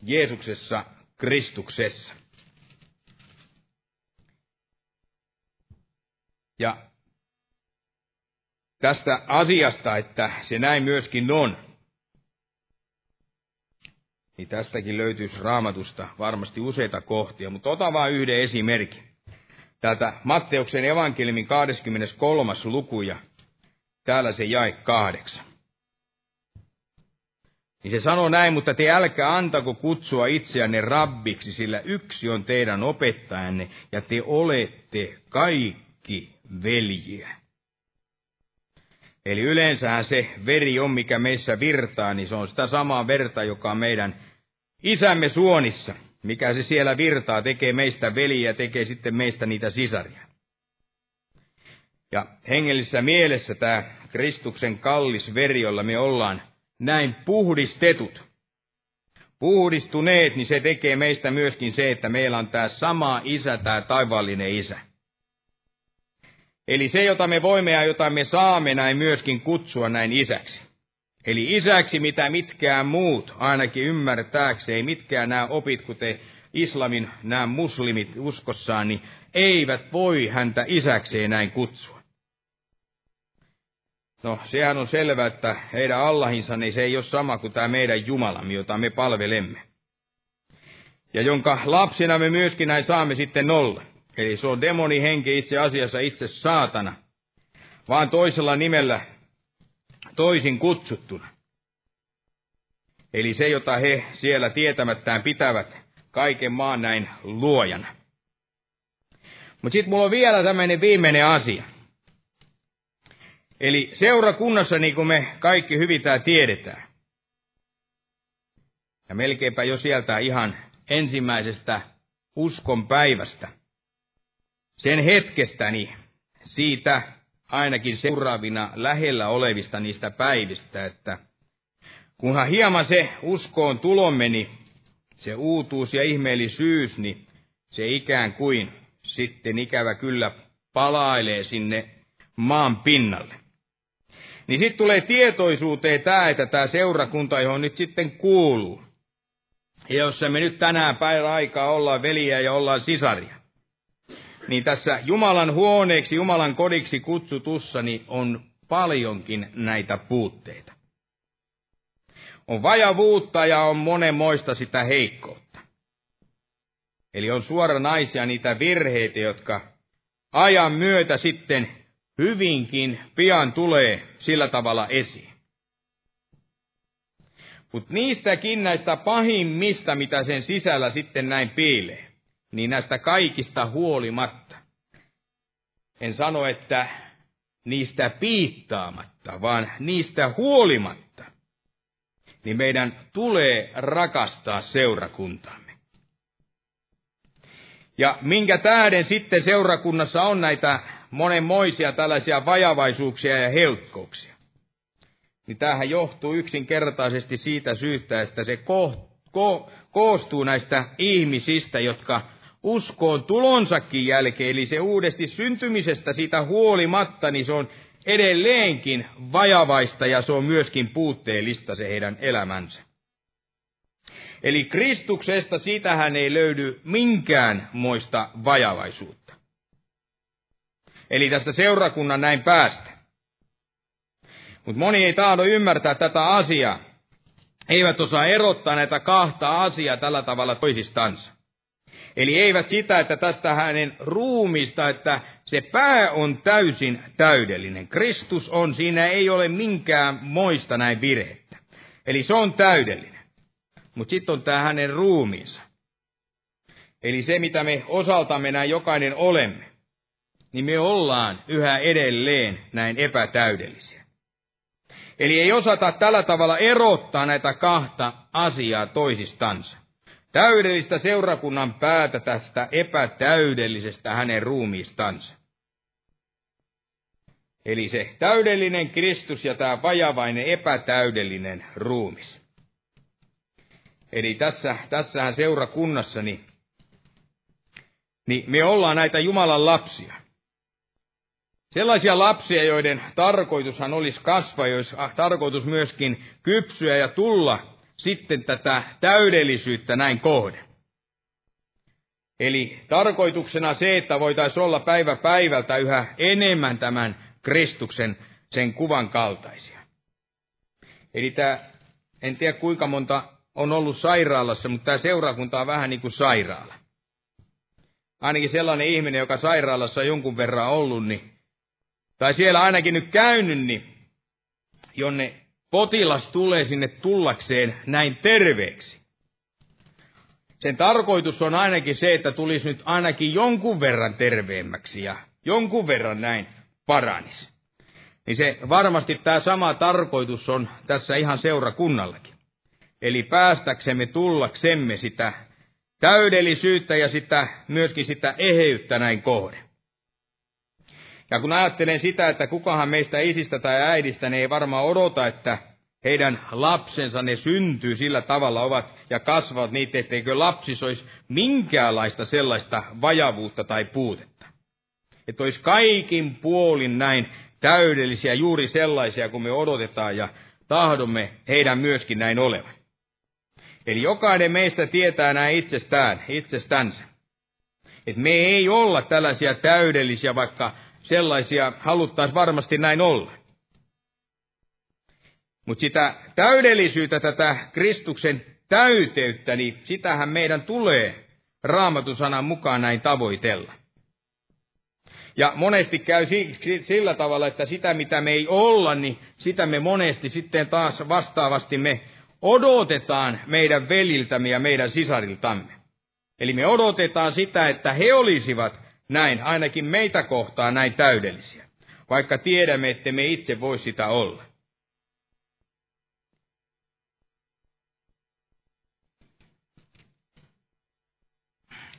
Jeesuksessa, Kristuksessa. Ja tästä asiasta, että se näin myöskin on, niin tästäkin löytyisi raamatusta varmasti useita kohtia, mutta ota vain yhden esimerkin. Täältä Matteuksen evankeliumin 23. luku ja täällä se jäi kahdeksan. Niin se sanoo näin, mutta te älkää antako kutsua itseänne rabbiksi, sillä yksi on teidän opettajanne, ja te olette kaikki veljiä. Eli yleensähän se veri on, mikä meissä virtaa, niin se on sitä samaa verta, joka on meidän isämme suonissa. Mikä se siellä virtaa, tekee meistä veliä, tekee sitten meistä niitä sisaria. Ja hengellisessä mielessä tämä Kristuksen kallis veri, jolla me ollaan näin puhdistetut, puhdistuneet, niin se tekee meistä myöskin se, että meillä on tämä sama isä, tämä taivaallinen isä. Eli se, jota me voimme ja jota me saamme näin myöskin kutsua näin isäksi. Eli isäksi mitä mitkään muut, ainakin ymmärtääkseen, mitkään nämä opit, kuten islamin nämä muslimit uskossaan, niin eivät voi häntä isäkseen näin kutsua. No, sehän on selvää, että heidän Allahinsa, niin se ei ole sama kuin tämä meidän Jumalamme, jota me palvelemme. Ja jonka lapsina me myöskin näin saamme sitten olla. Eli se on demonihenki itse asiassa itse saatana, vaan toisella nimellä toisin kutsuttuna. Eli se, jota he siellä tietämättään pitävät kaiken maan näin luojana. Mutta sitten mulla on vielä tämmöinen viimeinen asia. Eli seurakunnassa, niin kuin me kaikki hyvin tämä tiedetään, ja melkeinpä jo sieltä ihan ensimmäisestä uskon päivästä, sen hetkestäni, siitä ainakin seuraavina lähellä olevista niistä päivistä, että kunhan hieman se uskoon tulommeni, se uutuus ja ihmeellisyys, niin se ikään kuin sitten ikävä kyllä palailee sinne maan pinnalle. Niin sitten tulee tietoisuuteen tämä, että tämä seurakunta, johon nyt sitten kuuluu. Ja jos me nyt tänään päivän aikaa ollaan veliä ja ollaan sisaria, niin tässä Jumalan huoneeksi, Jumalan kodiksi kutsutussa, niin on paljonkin näitä puutteita. On vajavuutta ja on monenmoista sitä heikkoutta. Eli on suoranaisia niitä virheitä, jotka ajan myötä sitten hyvinkin pian tulee sillä tavalla esiin. Mutta niistäkin näistä pahimmista, mitä sen sisällä sitten näin piilee, niin näistä kaikista huolimatta. En sano, että niistä piittaamatta, vaan niistä huolimatta, niin meidän tulee rakastaa seurakuntaamme. Ja minkä tähden sitten seurakunnassa on näitä monenmoisia tällaisia vajavaisuuksia ja helkkouksia? Niin tämähän johtuu yksinkertaisesti siitä syystä, että se ko- ko- koostuu näistä ihmisistä, jotka uskoon tulonsakin jälkeen, eli se uudesti syntymisestä siitä huolimatta, niin se on edelleenkin vajavaista ja se on myöskin puutteellista se heidän elämänsä. Eli Kristuksesta sitähän ei löydy minkään moista vajavaisuutta. Eli tästä seurakunnan näin päästä. Mutta moni ei tahdo ymmärtää tätä asiaa. Eivät osaa erottaa näitä kahta asiaa tällä tavalla toisistansa. Eli eivät sitä, että tästä hänen ruumista, että se pää on täysin täydellinen. Kristus on, siinä ei ole minkään moista näin virhettä. Eli se on täydellinen. Mutta sitten on tämä hänen ruumiinsa. Eli se, mitä me osaltamme näin jokainen olemme, niin me ollaan yhä edelleen näin epätäydellisiä. Eli ei osata tällä tavalla erottaa näitä kahta asiaa toisistansa täydellistä seurakunnan päätä tästä epätäydellisestä hänen ruumiistansa. Eli se täydellinen Kristus ja tämä vajavainen epätäydellinen ruumis. Eli tässä, tässähän seurakunnassa, niin, niin me ollaan näitä Jumalan lapsia. Sellaisia lapsia, joiden tarkoitushan olisi kasvaa, jos tarkoitus myöskin kypsyä ja tulla sitten tätä täydellisyyttä näin kohden. Eli tarkoituksena se, että voitaisiin olla päivä päivältä yhä enemmän tämän Kristuksen sen kuvan kaltaisia. Eli tämä, en tiedä kuinka monta on ollut sairaalassa, mutta tämä seurakunta on vähän niin kuin sairaala. Ainakin sellainen ihminen, joka sairaalassa on jonkun verran ollut, niin, tai siellä ainakin nyt käynyt, niin jonne potilas tulee sinne tullakseen näin terveeksi. Sen tarkoitus on ainakin se, että tulisi nyt ainakin jonkun verran terveemmäksi ja jonkun verran näin paranisi. Niin se varmasti tämä sama tarkoitus on tässä ihan seurakunnallakin. Eli päästäksemme tullaksemme sitä täydellisyyttä ja sitä, myöskin sitä eheyttä näin kohden. Ja kun ajattelen sitä, että kukahan meistä isistä tai äidistä ne ei varmaan odota, että heidän lapsensa ne syntyy sillä tavalla ovat ja kasvavat niitä, etteikö lapsis olisi minkäänlaista sellaista vajavuutta tai puutetta. Että olisi kaikin puolin näin täydellisiä, juuri sellaisia kuin me odotetaan ja tahdomme heidän myöskin näin olevan. Eli jokainen meistä tietää näin itsestään, itsestänsä. Että me ei olla tällaisia täydellisiä, vaikka sellaisia haluttaisiin varmasti näin olla. Mutta sitä täydellisyyttä, tätä Kristuksen täyteyttä, niin sitähän meidän tulee raamatusanan mukaan näin tavoitella. Ja monesti käy sillä tavalla, että sitä mitä me ei olla, niin sitä me monesti sitten taas vastaavasti me odotetaan meidän veliltämme ja meidän sisariltamme. Eli me odotetaan sitä, että he olisivat näin, ainakin meitä kohtaan näin täydellisiä, vaikka tiedämme, että me itse voi sitä olla.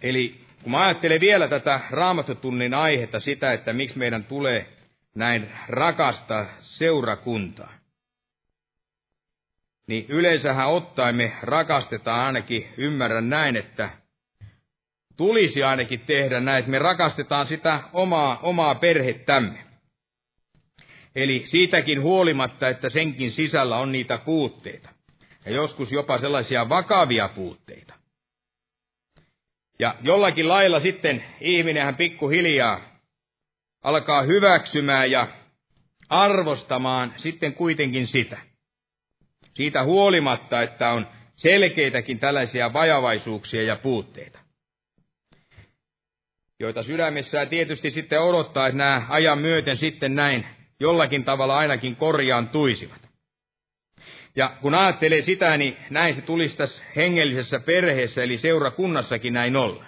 Eli kun mä ajattelen vielä tätä raamattotunnin aihetta, sitä, että miksi meidän tulee näin rakasta seurakuntaa, niin yleensähän ottaen me rakastetaan ainakin, ymmärrän näin, että tulisi ainakin tehdä näin, että me rakastetaan sitä omaa, omaa perhettämme. Eli siitäkin huolimatta, että senkin sisällä on niitä puutteita. Ja joskus jopa sellaisia vakavia puutteita. Ja jollakin lailla sitten ihminenhän pikkuhiljaa alkaa hyväksymään ja arvostamaan sitten kuitenkin sitä. Siitä huolimatta, että on selkeitäkin tällaisia vajavaisuuksia ja puutteita, joita sydämessään tietysti sitten odottaa, että nämä ajan myöten sitten näin jollakin tavalla ainakin korjaantuisivat. Ja kun ajattelee sitä, niin näin se tulisi tässä hengellisessä perheessä, eli seurakunnassakin näin olla.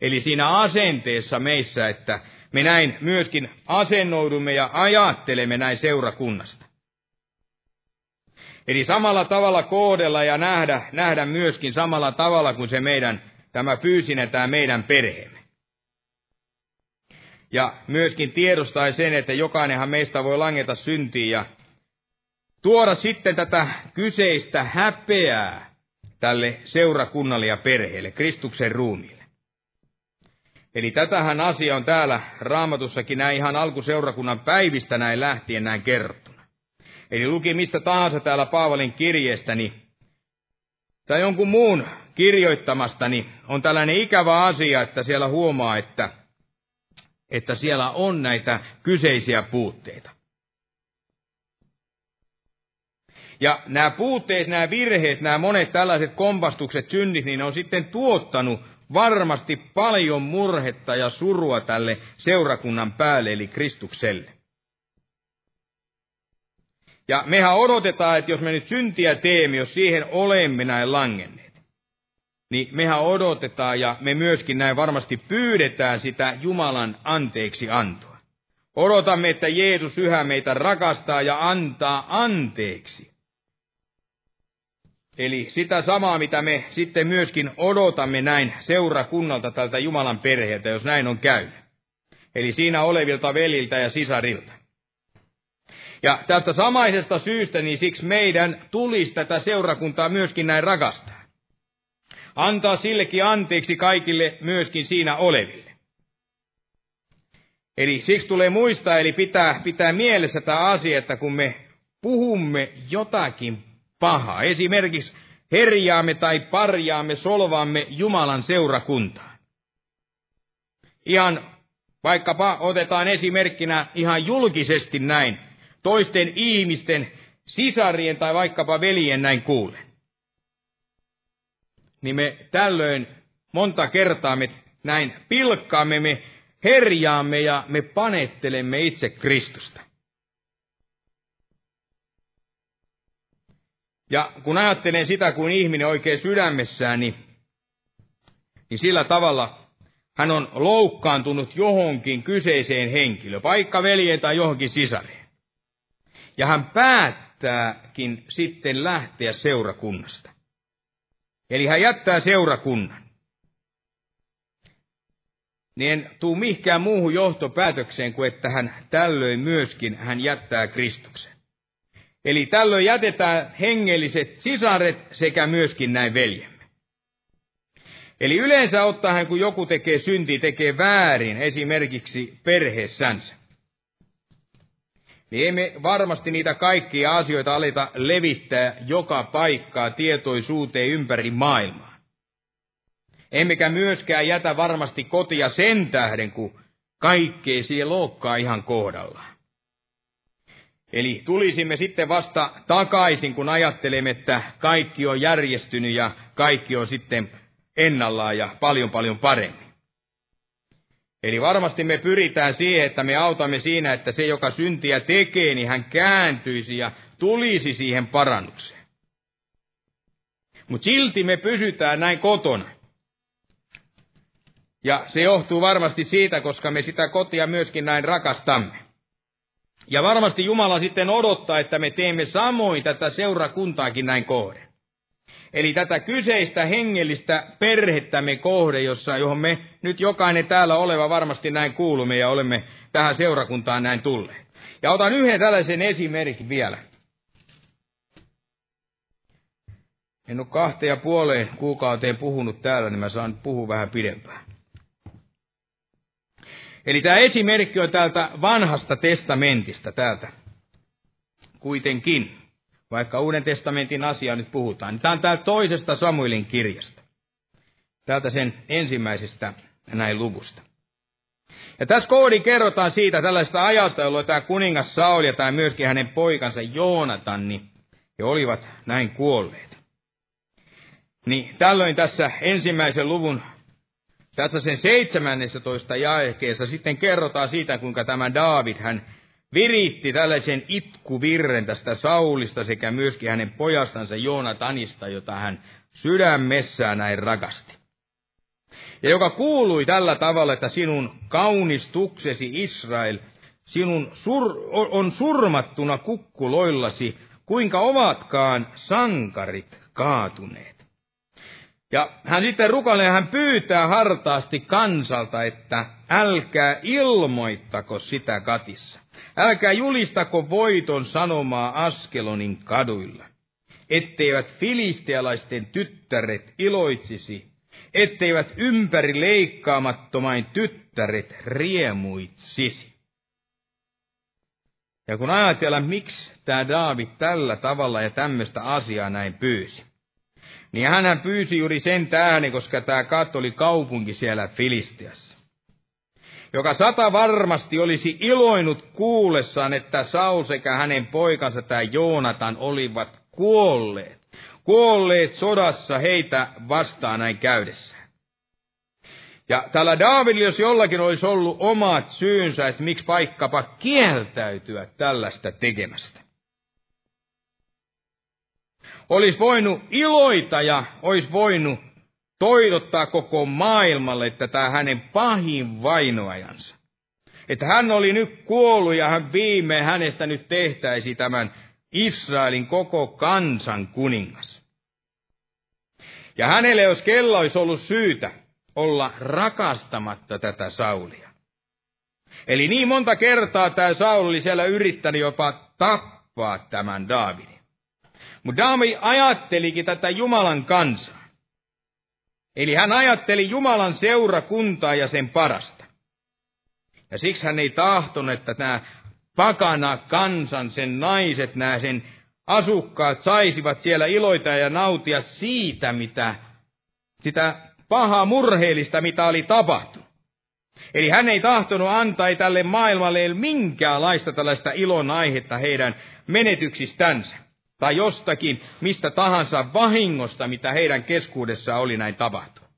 Eli siinä asenteessa meissä, että me näin myöskin asennoidumme ja ajattelemme näin seurakunnasta. Eli samalla tavalla koodella ja nähdä, nähdä myöskin samalla tavalla kuin se meidän, tämä fyysinen tämä meidän perheemme. Ja myöskin tiedostaa sen, että jokainenhan meistä voi langeta syntiin ja tuoda sitten tätä kyseistä häpeää tälle seurakunnalle ja perheelle, Kristuksen ruumiille. Eli tätähän asia on täällä raamatussakin näin ihan alkuseurakunnan päivistä näin lähtien näin kerrottuna. Eli luki mistä tahansa täällä Paavalin kirjeestäni tai jonkun muun kirjoittamastani on tällainen ikävä asia, että siellä huomaa, että, että siellä on näitä kyseisiä puutteita. Ja nämä puutteet, nämä virheet, nämä monet tällaiset kompastukset, synnit, niin ne on sitten tuottanut varmasti paljon murhetta ja surua tälle seurakunnan päälle, eli Kristukselle. Ja mehän odotetaan, että jos me nyt syntiä teemme, jos siihen olemme näin langenneet, niin mehän odotetaan ja me myöskin näin varmasti pyydetään sitä Jumalan anteeksi antoa. Odotamme, että Jeesus yhä meitä rakastaa ja antaa anteeksi. Eli sitä samaa, mitä me sitten myöskin odotamme näin seurakunnalta tältä Jumalan perheeltä, jos näin on käynyt. Eli siinä olevilta veliltä ja sisarilta. Ja tästä samaisesta syystä, niin siksi meidän tulisi tätä seurakuntaa myöskin näin rakastaa. Antaa sillekin anteeksi kaikille myöskin siinä oleville. Eli siksi tulee muistaa, eli pitää, pitää mielessä tämä asia, että kun me puhumme jotakin pahaa. Esimerkiksi herjaamme tai parjaamme, solvaamme Jumalan seurakuntaa. Ihan vaikkapa otetaan esimerkkinä ihan julkisesti näin, toisten ihmisten, sisarien tai vaikkapa veljen näin kuulen. Niin me tällöin monta kertaa me näin pilkkaamme, me herjaamme ja me panettelemme itse Kristusta. Ja kun ajattelen sitä, kun ihminen oikein sydämessään, niin, niin sillä tavalla hän on loukkaantunut johonkin kyseiseen henkilöön, vaikka veljeen tai johonkin sisareen. Ja hän päättääkin sitten lähteä seurakunnasta. Eli hän jättää seurakunnan. Niin en tuu mihinkään muuhun johtopäätökseen kuin, että hän tällöin myöskin hän jättää Kristuksen. Eli tällöin jätetään hengelliset sisaret sekä myöskin näin veljemme. Eli yleensä ottaen, kun joku tekee synti, tekee väärin, esimerkiksi perheessänsä, niin emme varmasti niitä kaikkia asioita aleta levittää joka paikkaa tietoisuuteen ympäri maailmaa. Emmekä myöskään jätä varmasti kotia sen tähden, kun kaikkea siellä loukkaa ihan kohdallaan. Eli tulisimme sitten vasta takaisin, kun ajattelemme, että kaikki on järjestynyt ja kaikki on sitten ennallaan ja paljon paljon paremmin. Eli varmasti me pyritään siihen, että me autamme siinä, että se, joka syntiä tekee, niin hän kääntyisi ja tulisi siihen parannukseen. Mutta silti me pysytään näin kotona. Ja se johtuu varmasti siitä, koska me sitä kotia myöskin näin rakastamme. Ja varmasti Jumala sitten odottaa, että me teemme samoin tätä seurakuntaakin näin kohden. Eli tätä kyseistä hengellistä perhettämme kohde, jossa, johon me nyt jokainen täällä oleva varmasti näin kuulumme ja olemme tähän seurakuntaan näin tulleet. Ja otan yhden tällaisen esimerkin vielä. En ole kahteen ja puoleen kuukauteen puhunut täällä, niin mä saan puhua vähän pidempään. Eli tämä esimerkki on täältä vanhasta testamentista täältä. Kuitenkin, vaikka Uuden testamentin asia nyt puhutaan, niin tämä on täältä toisesta Samuelin kirjasta. Täältä sen ensimmäisestä näin luvusta. Ja tässä koodi kerrotaan siitä tällaista ajasta, jolloin tämä kuningas Saul ja tämä myöskin hänen poikansa Joonatan, niin he olivat näin kuolleet. Niin tällöin tässä ensimmäisen luvun tässä sen 17 jaekeessa sitten kerrotaan siitä, kuinka tämä Daavid, hän viritti tällaisen itkuvirren tästä Saulista sekä myöskin hänen pojastansa Joonatanista, jota hän sydämessään näin rakasti. Ja joka kuului tällä tavalla, että sinun kaunistuksesi Israel, sinun sur, on surmattuna kukkuloillasi, kuinka ovatkaan sankarit kaatuneet. Ja hän sitten rukoilee, hän pyytää hartaasti kansalta, että älkää ilmoittako sitä katissa. Älkää julistako voiton sanomaa Askelonin kaduilla, etteivät filistealaisten tyttäret iloitsisi, etteivät ympäri leikkaamattomain tyttäret riemuitsisi. Ja kun ajatellaan, miksi tämä Daavid tällä tavalla ja tämmöistä asiaa näin pyysi, niin hän pyysi juuri sen tähden, koska tämä Kat oli kaupunki siellä Filistiassa. Joka sata varmasti olisi iloinut kuullessaan, että Saul sekä hänen poikansa tämä Joonatan olivat kuolleet. Kuolleet sodassa heitä vastaan näin käydessään. Ja tällä Daavidilla, jos jollakin olisi ollut omat syynsä, että miksi paikkapa kieltäytyä tällaista tekemästä olisi voinut iloita ja olisi voinut toivottaa koko maailmalle tätä hänen pahin vainoajansa. Että hän oli nyt kuollut ja hän viime hänestä nyt tehtäisi tämän Israelin koko kansan kuningas. Ja hänelle, jos kella olisi ollut syytä olla rakastamatta tätä Saulia. Eli niin monta kertaa tämä Saul oli siellä yrittänyt jopa tappaa tämän Daavidin. Mutta Daami ajattelikin tätä Jumalan kansaa. Eli hän ajatteli Jumalan seurakuntaa ja sen parasta. Ja siksi hän ei tahtonut, että nämä pakana kansan, sen naiset, nämä sen asukkaat saisivat siellä iloita ja nautia siitä, mitä, sitä pahaa murheellista, mitä oli tapahtunut. Eli hän ei tahtonut antaa tälle maailmalle minkäänlaista tällaista ilon aihetta heidän menetyksistänsä tai jostakin, mistä tahansa vahingosta, mitä heidän keskuudessaan oli näin tapahtunut.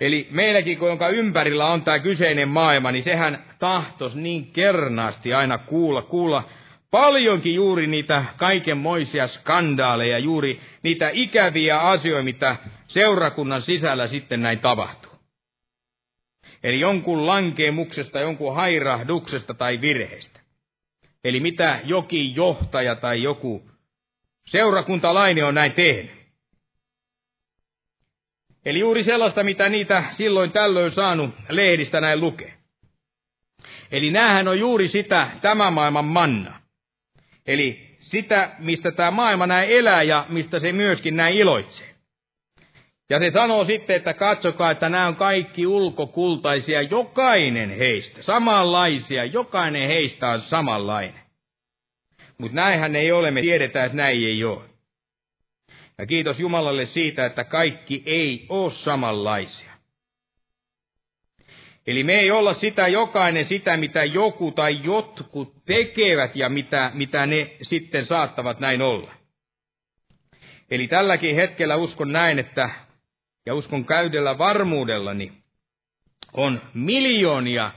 Eli meilläkin, jonka ympärillä on tämä kyseinen maailma, niin sehän tahtos niin kernaasti aina kuulla, kuulla paljonkin juuri niitä kaikenmoisia skandaaleja, juuri niitä ikäviä asioita, mitä seurakunnan sisällä sitten näin tapahtuu. Eli jonkun lankeemuksesta, jonkun hairahduksesta tai virheestä. Eli mitä jokin johtaja tai joku seurakuntalainen on näin tehnyt. Eli juuri sellaista, mitä niitä silloin tällöin saanut lehdistä näin lukee. Eli näähän on juuri sitä tämän maailman manna. Eli sitä, mistä tämä maailma näin elää ja mistä se myöskin näin iloitsee. Ja se sanoo sitten, että katsokaa, että nämä on kaikki ulkokultaisia, jokainen heistä, samanlaisia, jokainen heistä on samanlainen. Mutta näinhän ei ole, me tiedetään, että näin ei ole. Ja kiitos Jumalalle siitä, että kaikki ei ole samanlaisia. Eli me ei olla sitä jokainen sitä, mitä joku tai jotkut tekevät ja mitä, mitä ne sitten saattavat näin olla. Eli tälläkin hetkellä uskon näin, että, ja uskon käydellä varmuudellani, on miljoonia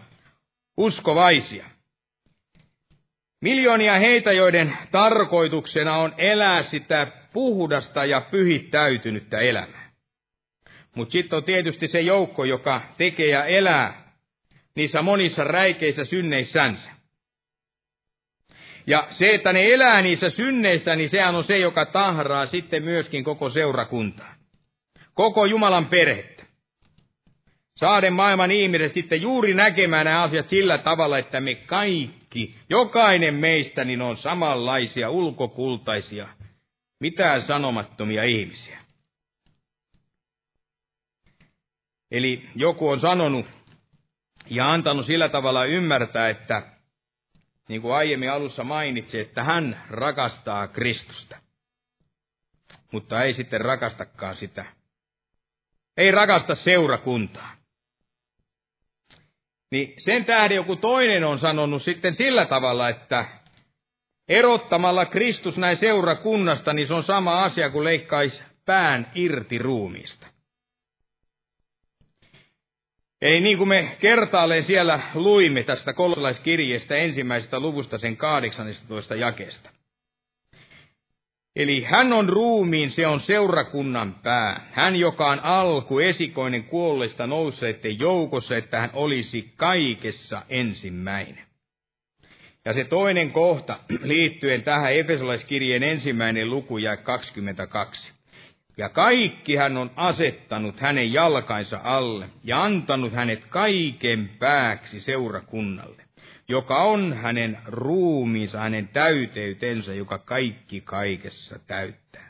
uskovaisia. Miljoonia heitä, joiden tarkoituksena on elää sitä puhdasta ja pyhittäytynyttä elämää. Mutta sitten on tietysti se joukko, joka tekee ja elää niissä monissa räikeissä synneissänsä. Ja se, että ne elää niissä synneistä, niin sehän on se, joka tahraa sitten myöskin koko seurakuntaa. Koko Jumalan perhettä. Saaden maailman ihmiset sitten juuri näkemään nämä asiat sillä tavalla, että me kaikki, jokainen meistä, niin on samanlaisia ulkokultaisia, mitään sanomattomia ihmisiä. Eli joku on sanonut ja antanut sillä tavalla ymmärtää, että niin kuin aiemmin alussa mainitsi, että hän rakastaa Kristusta. Mutta ei sitten rakastakaan sitä. Ei rakasta seurakuntaa. Niin sen tähden joku toinen on sanonut sitten sillä tavalla, että erottamalla Kristus näin seurakunnasta, niin se on sama asia kuin leikkaisi pään irti ruumiista. Eli niin kuin me kertaalleen siellä luimme tästä kolossalaiskirjeestä ensimmäisestä luvusta sen 18 jakeesta. Eli hän on ruumiin, se on seurakunnan pää. Hän, joka on alku, esikoinen kuolleista nousseiden joukossa, että hän olisi kaikessa ensimmäinen. Ja se toinen kohta liittyen tähän Efesolaiskirjeen ensimmäinen luku ja 22. Ja kaikki hän on asettanut hänen jalkainsa alle ja antanut hänet kaiken pääksi seurakunnalle, joka on hänen ruumiinsa, hänen täyteytensä, joka kaikki kaikessa täyttää.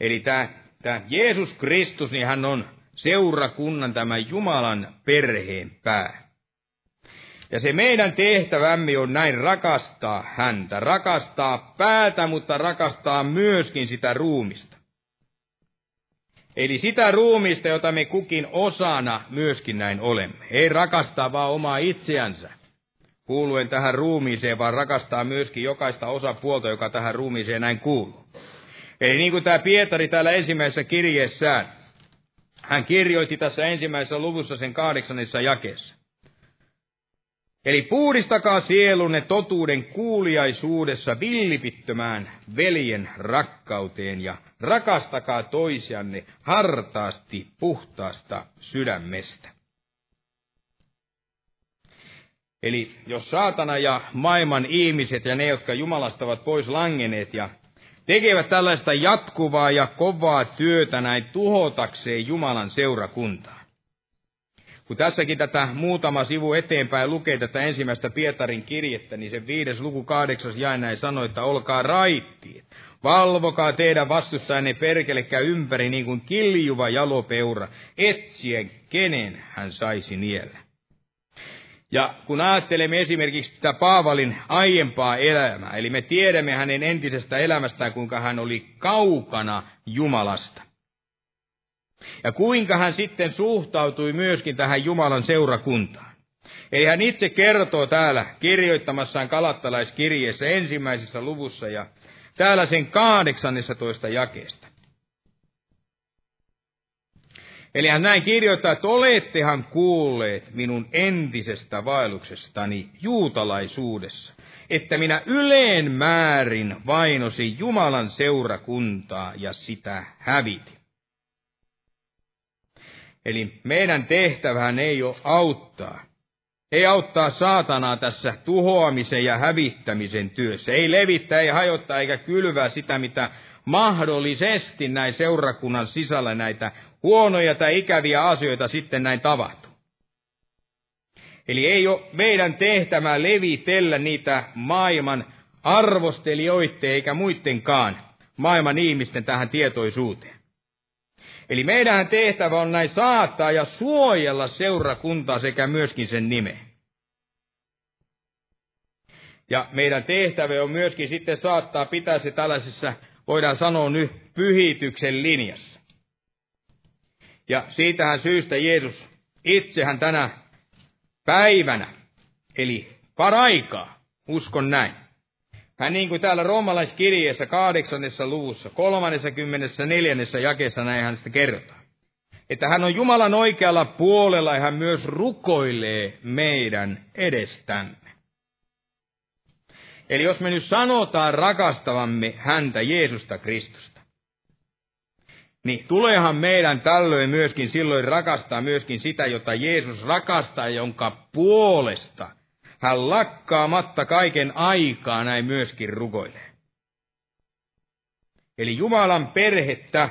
Eli tämä, tämä Jeesus Kristus, niin hän on seurakunnan, tämän Jumalan perheen pää. Ja se meidän tehtävämme on näin rakastaa häntä, rakastaa päätä, mutta rakastaa myöskin sitä ruumista. Eli sitä ruumista, jota me kukin osana myöskin näin olemme. Ei rakastaa vaan omaa itseänsä kuuluen tähän ruumiiseen, vaan rakastaa myöskin jokaista osapuolta, joka tähän ruumiiseen näin kuuluu. Eli niin kuin tämä Pietari täällä ensimmäisessä kirjeessään, hän kirjoitti tässä ensimmäisessä luvussa sen kahdeksannessa jakeessa. Eli puhdistakaa sielunne totuuden kuuliaisuudessa villipittömään veljen rakkauteen ja rakastakaa toisianne hartaasti puhtaasta sydämestä. Eli jos saatana ja maailman ihmiset ja ne, jotka Jumalasta ovat pois langeneet ja tekevät tällaista jatkuvaa ja kovaa työtä näin tuhotakseen Jumalan seurakuntaa, kun tässäkin tätä muutama sivu eteenpäin lukee tätä ensimmäistä Pietarin kirjettä, niin se viides luku kahdeksas jae näin sanoi, että olkaa raittiit. Valvokaa teidän vastustajanne perkelekkä ympäri niin kuin kiljuva jalopeura, etsien kenen hän saisi niellä. Ja kun ajattelemme esimerkiksi tätä Paavalin aiempaa elämää, eli me tiedämme hänen entisestä elämästään, kuinka hän oli kaukana Jumalasta. Ja kuinka hän sitten suhtautui myöskin tähän Jumalan seurakuntaan. Eli hän itse kertoo täällä kirjoittamassaan kalattalaiskirjeessä ensimmäisessä luvussa ja täällä sen 18 jakeesta. Eli hän näin kirjoittaa, että olettehan kuulleet minun entisestä vaelluksestani juutalaisuudessa, että minä yleen määrin vainosin Jumalan seurakuntaa ja sitä hävitin. Eli meidän tehtävähän ei ole auttaa. Ei auttaa saatanaa tässä tuhoamisen ja hävittämisen työssä. Ei levittää, ei hajottaa eikä kylvää sitä, mitä mahdollisesti näin seurakunnan sisällä näitä huonoja tai ikäviä asioita sitten näin tapahtuu. Eli ei ole meidän tehtävää levitellä niitä maailman arvostelijoiden eikä muidenkaan maailman ihmisten tähän tietoisuuteen. Eli meidän tehtävä on näin saattaa ja suojella seurakuntaa sekä myöskin sen nimeä. Ja meidän tehtävä on myöskin sitten saattaa pitää se tällaisessa, voidaan sanoa nyt, pyhityksen linjassa. Ja siitähän syystä Jeesus itsehän tänä päivänä, eli paraikaa, uskon näin. Hän niin kuin täällä roomalaiskirjeessä kahdeksannessa luvussa, kolmannessa kymmenessä neljännessä jakeessa näin hän sitä kerrotaan. Että hän on Jumalan oikealla puolella ja hän myös rukoilee meidän edestämme. Eli jos me nyt sanotaan rakastavamme häntä Jeesusta Kristusta, niin tuleehan meidän tällöin myöskin silloin rakastaa myöskin sitä, jota Jeesus rakastaa, jonka puolesta hän lakkaamatta kaiken aikaa näin myöskin rukoilee. Eli Jumalan perhettä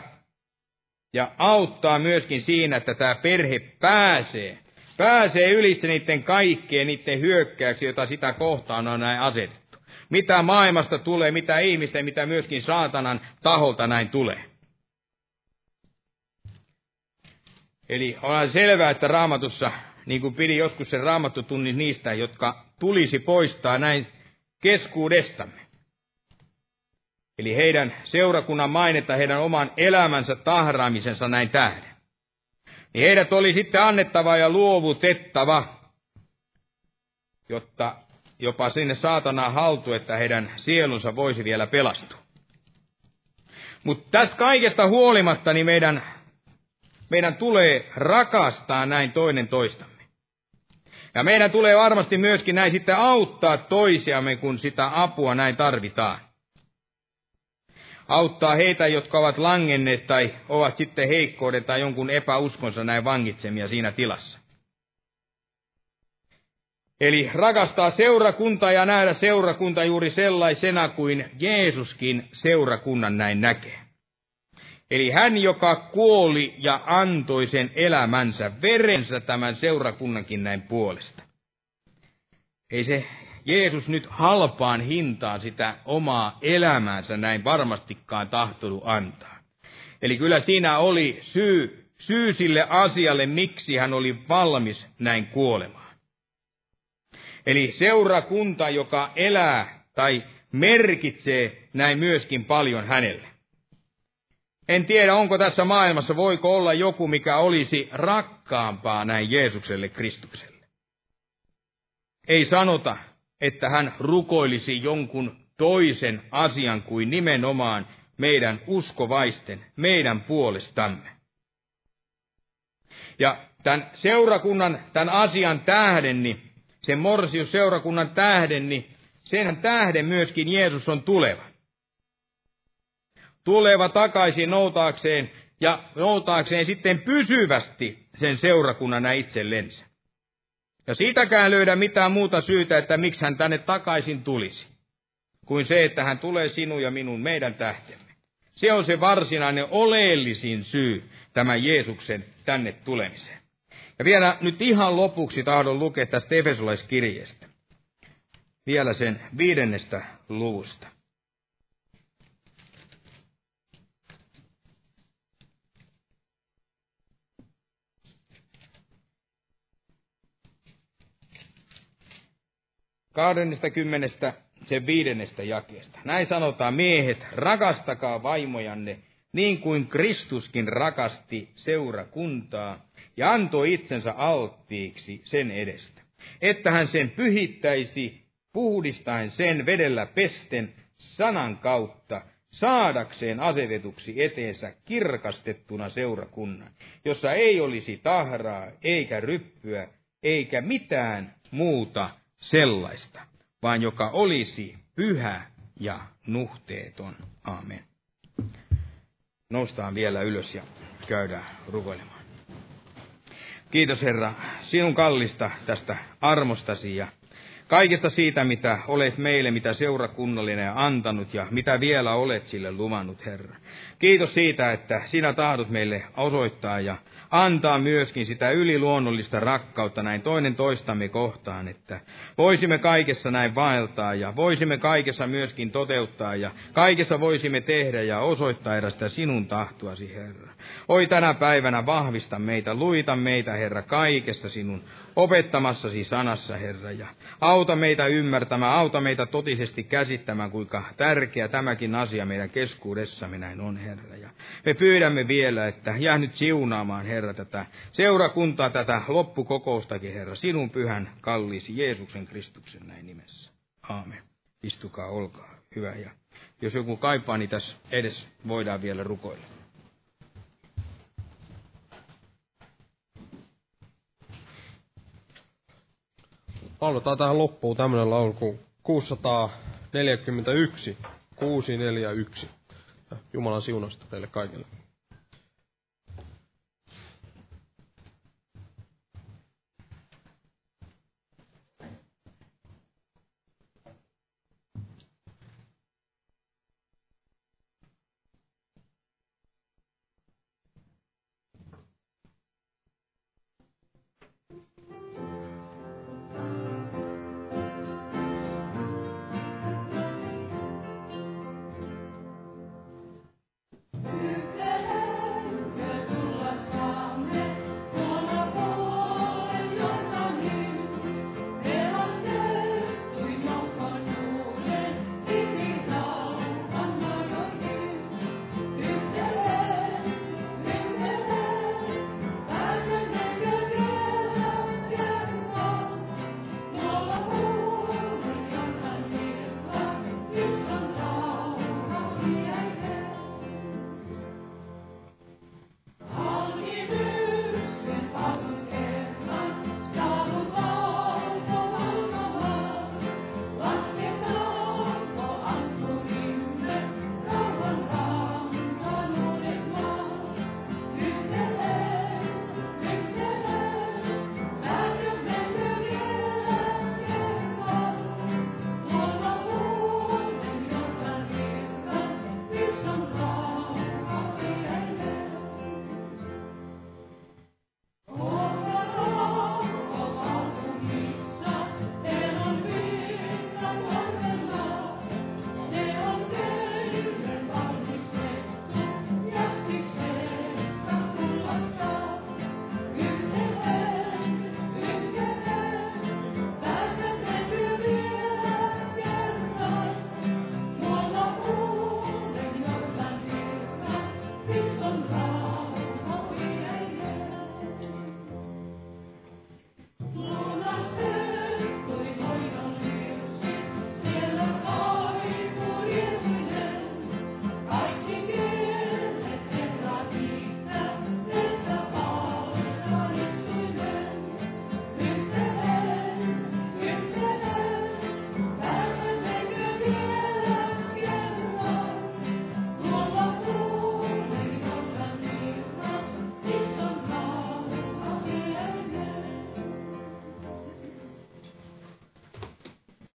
ja auttaa myöskin siinä, että tämä perhe pääsee, pääsee ylitse niiden kaikkeen niiden hyökkäyksiä, joita sitä kohtaan on näin asetettu. Mitä maailmasta tulee, mitä ihmisten, mitä myöskin saatanan taholta näin tulee. Eli on selvää, että raamatussa, niin kuin pidi joskus sen raamattutunnin niistä, jotka tulisi poistaa näin keskuudestamme. Eli heidän seurakunnan mainetta, heidän oman elämänsä tahraamisensa näin tähden. Niin heidät oli sitten annettava ja luovutettava, jotta jopa sinne saatanaan haltu, että heidän sielunsa voisi vielä pelastua. Mutta tästä kaikesta huolimatta niin meidän meidän tulee rakastaa näin toinen toistamme. Ja meidän tulee varmasti myöskin näin sitten auttaa toisiamme, kun sitä apua näin tarvitaan. Auttaa heitä, jotka ovat langenneet tai ovat sitten heikkouden tai jonkun epäuskonsa näin vangitsemia siinä tilassa. Eli rakastaa seurakuntaa ja nähdä seurakunta juuri sellaisena kuin Jeesuskin seurakunnan näin näkee. Eli hän, joka kuoli ja antoi sen elämänsä, verensä tämän seurakunnankin näin puolesta. Ei se Jeesus nyt halpaan hintaan sitä omaa elämäänsä näin varmastikaan tahtonut antaa. Eli kyllä siinä oli syy, syy sille asialle, miksi hän oli valmis näin kuolemaan. Eli seurakunta, joka elää tai merkitsee näin myöskin paljon hänelle. En tiedä, onko tässä maailmassa, voiko olla joku, mikä olisi rakkaampaa näin Jeesukselle Kristukselle. Ei sanota, että hän rukoilisi jonkun toisen asian kuin nimenomaan meidän uskovaisten, meidän puolestamme. Ja tämän seurakunnan, tämän asian tähden, niin sen morsius seurakunnan tähden, niin sen tähden myöskin Jeesus on tuleva tuleva takaisin noutaakseen ja noutaakseen sitten pysyvästi sen seurakunnan itsellensä. Ja siitäkään löydä mitään muuta syytä, että miksi hän tänne takaisin tulisi, kuin se, että hän tulee sinun ja minun meidän tähtemme. Se on se varsinainen oleellisin syy tämän Jeesuksen tänne tulemiseen. Ja vielä nyt ihan lopuksi tahdon lukea tästä Efesolaiskirjeestä. Vielä sen viidennestä luvusta. 20. sen viidennestä jakeesta. Näin sanotaan, miehet, rakastakaa vaimojanne, niin kuin Kristuskin rakasti seurakuntaa ja antoi itsensä alttiiksi sen edestä, että hän sen pyhittäisi, puhdistaen sen vedellä pesten sanan kautta, saadakseen asetetuksi eteensä kirkastettuna seurakunnan, jossa ei olisi tahraa, eikä ryppyä, eikä mitään muuta sellaista, vaan joka olisi pyhä ja nuhteeton. Aamen. Noustaan vielä ylös ja käydään rukoilemaan. Kiitos Herra sinun kallista tästä armostasi ja kaikesta siitä, mitä olet meille, mitä seurakunnallinen antanut ja mitä vielä olet sille luvannut, Herra. Kiitos siitä, että sinä tahdot meille osoittaa ja antaa myöskin sitä yliluonnollista rakkautta näin toinen toistamme kohtaan, että voisimme kaikessa näin vaeltaa ja voisimme kaikessa myöskin toteuttaa ja kaikessa voisimme tehdä ja osoittaa erästä sinun tahtoasi, Herra. Oi tänä päivänä vahvista meitä, luita meitä, Herra, kaikessa sinun opettamassasi sanassa, Herra. Ja auta meitä ymmärtämään, auta meitä totisesti käsittämään, kuinka tärkeä tämäkin asia meidän keskuudessamme näin on, Herra. Ja me pyydämme vielä, että jää nyt siunaamaan, Herra, tätä seurakuntaa, tätä loppukokoustakin, Herra, sinun pyhän kalliisi Jeesuksen Kristuksen näin nimessä. Aamen. Istukaa, olkaa hyvä. Ja jos joku kaipaa, niin tässä edes voidaan vielä rukoilla. Lauletaan tähän loppuun tämmöinen laulu kuin 641, 641. Jumalan siunasta teille kaikille.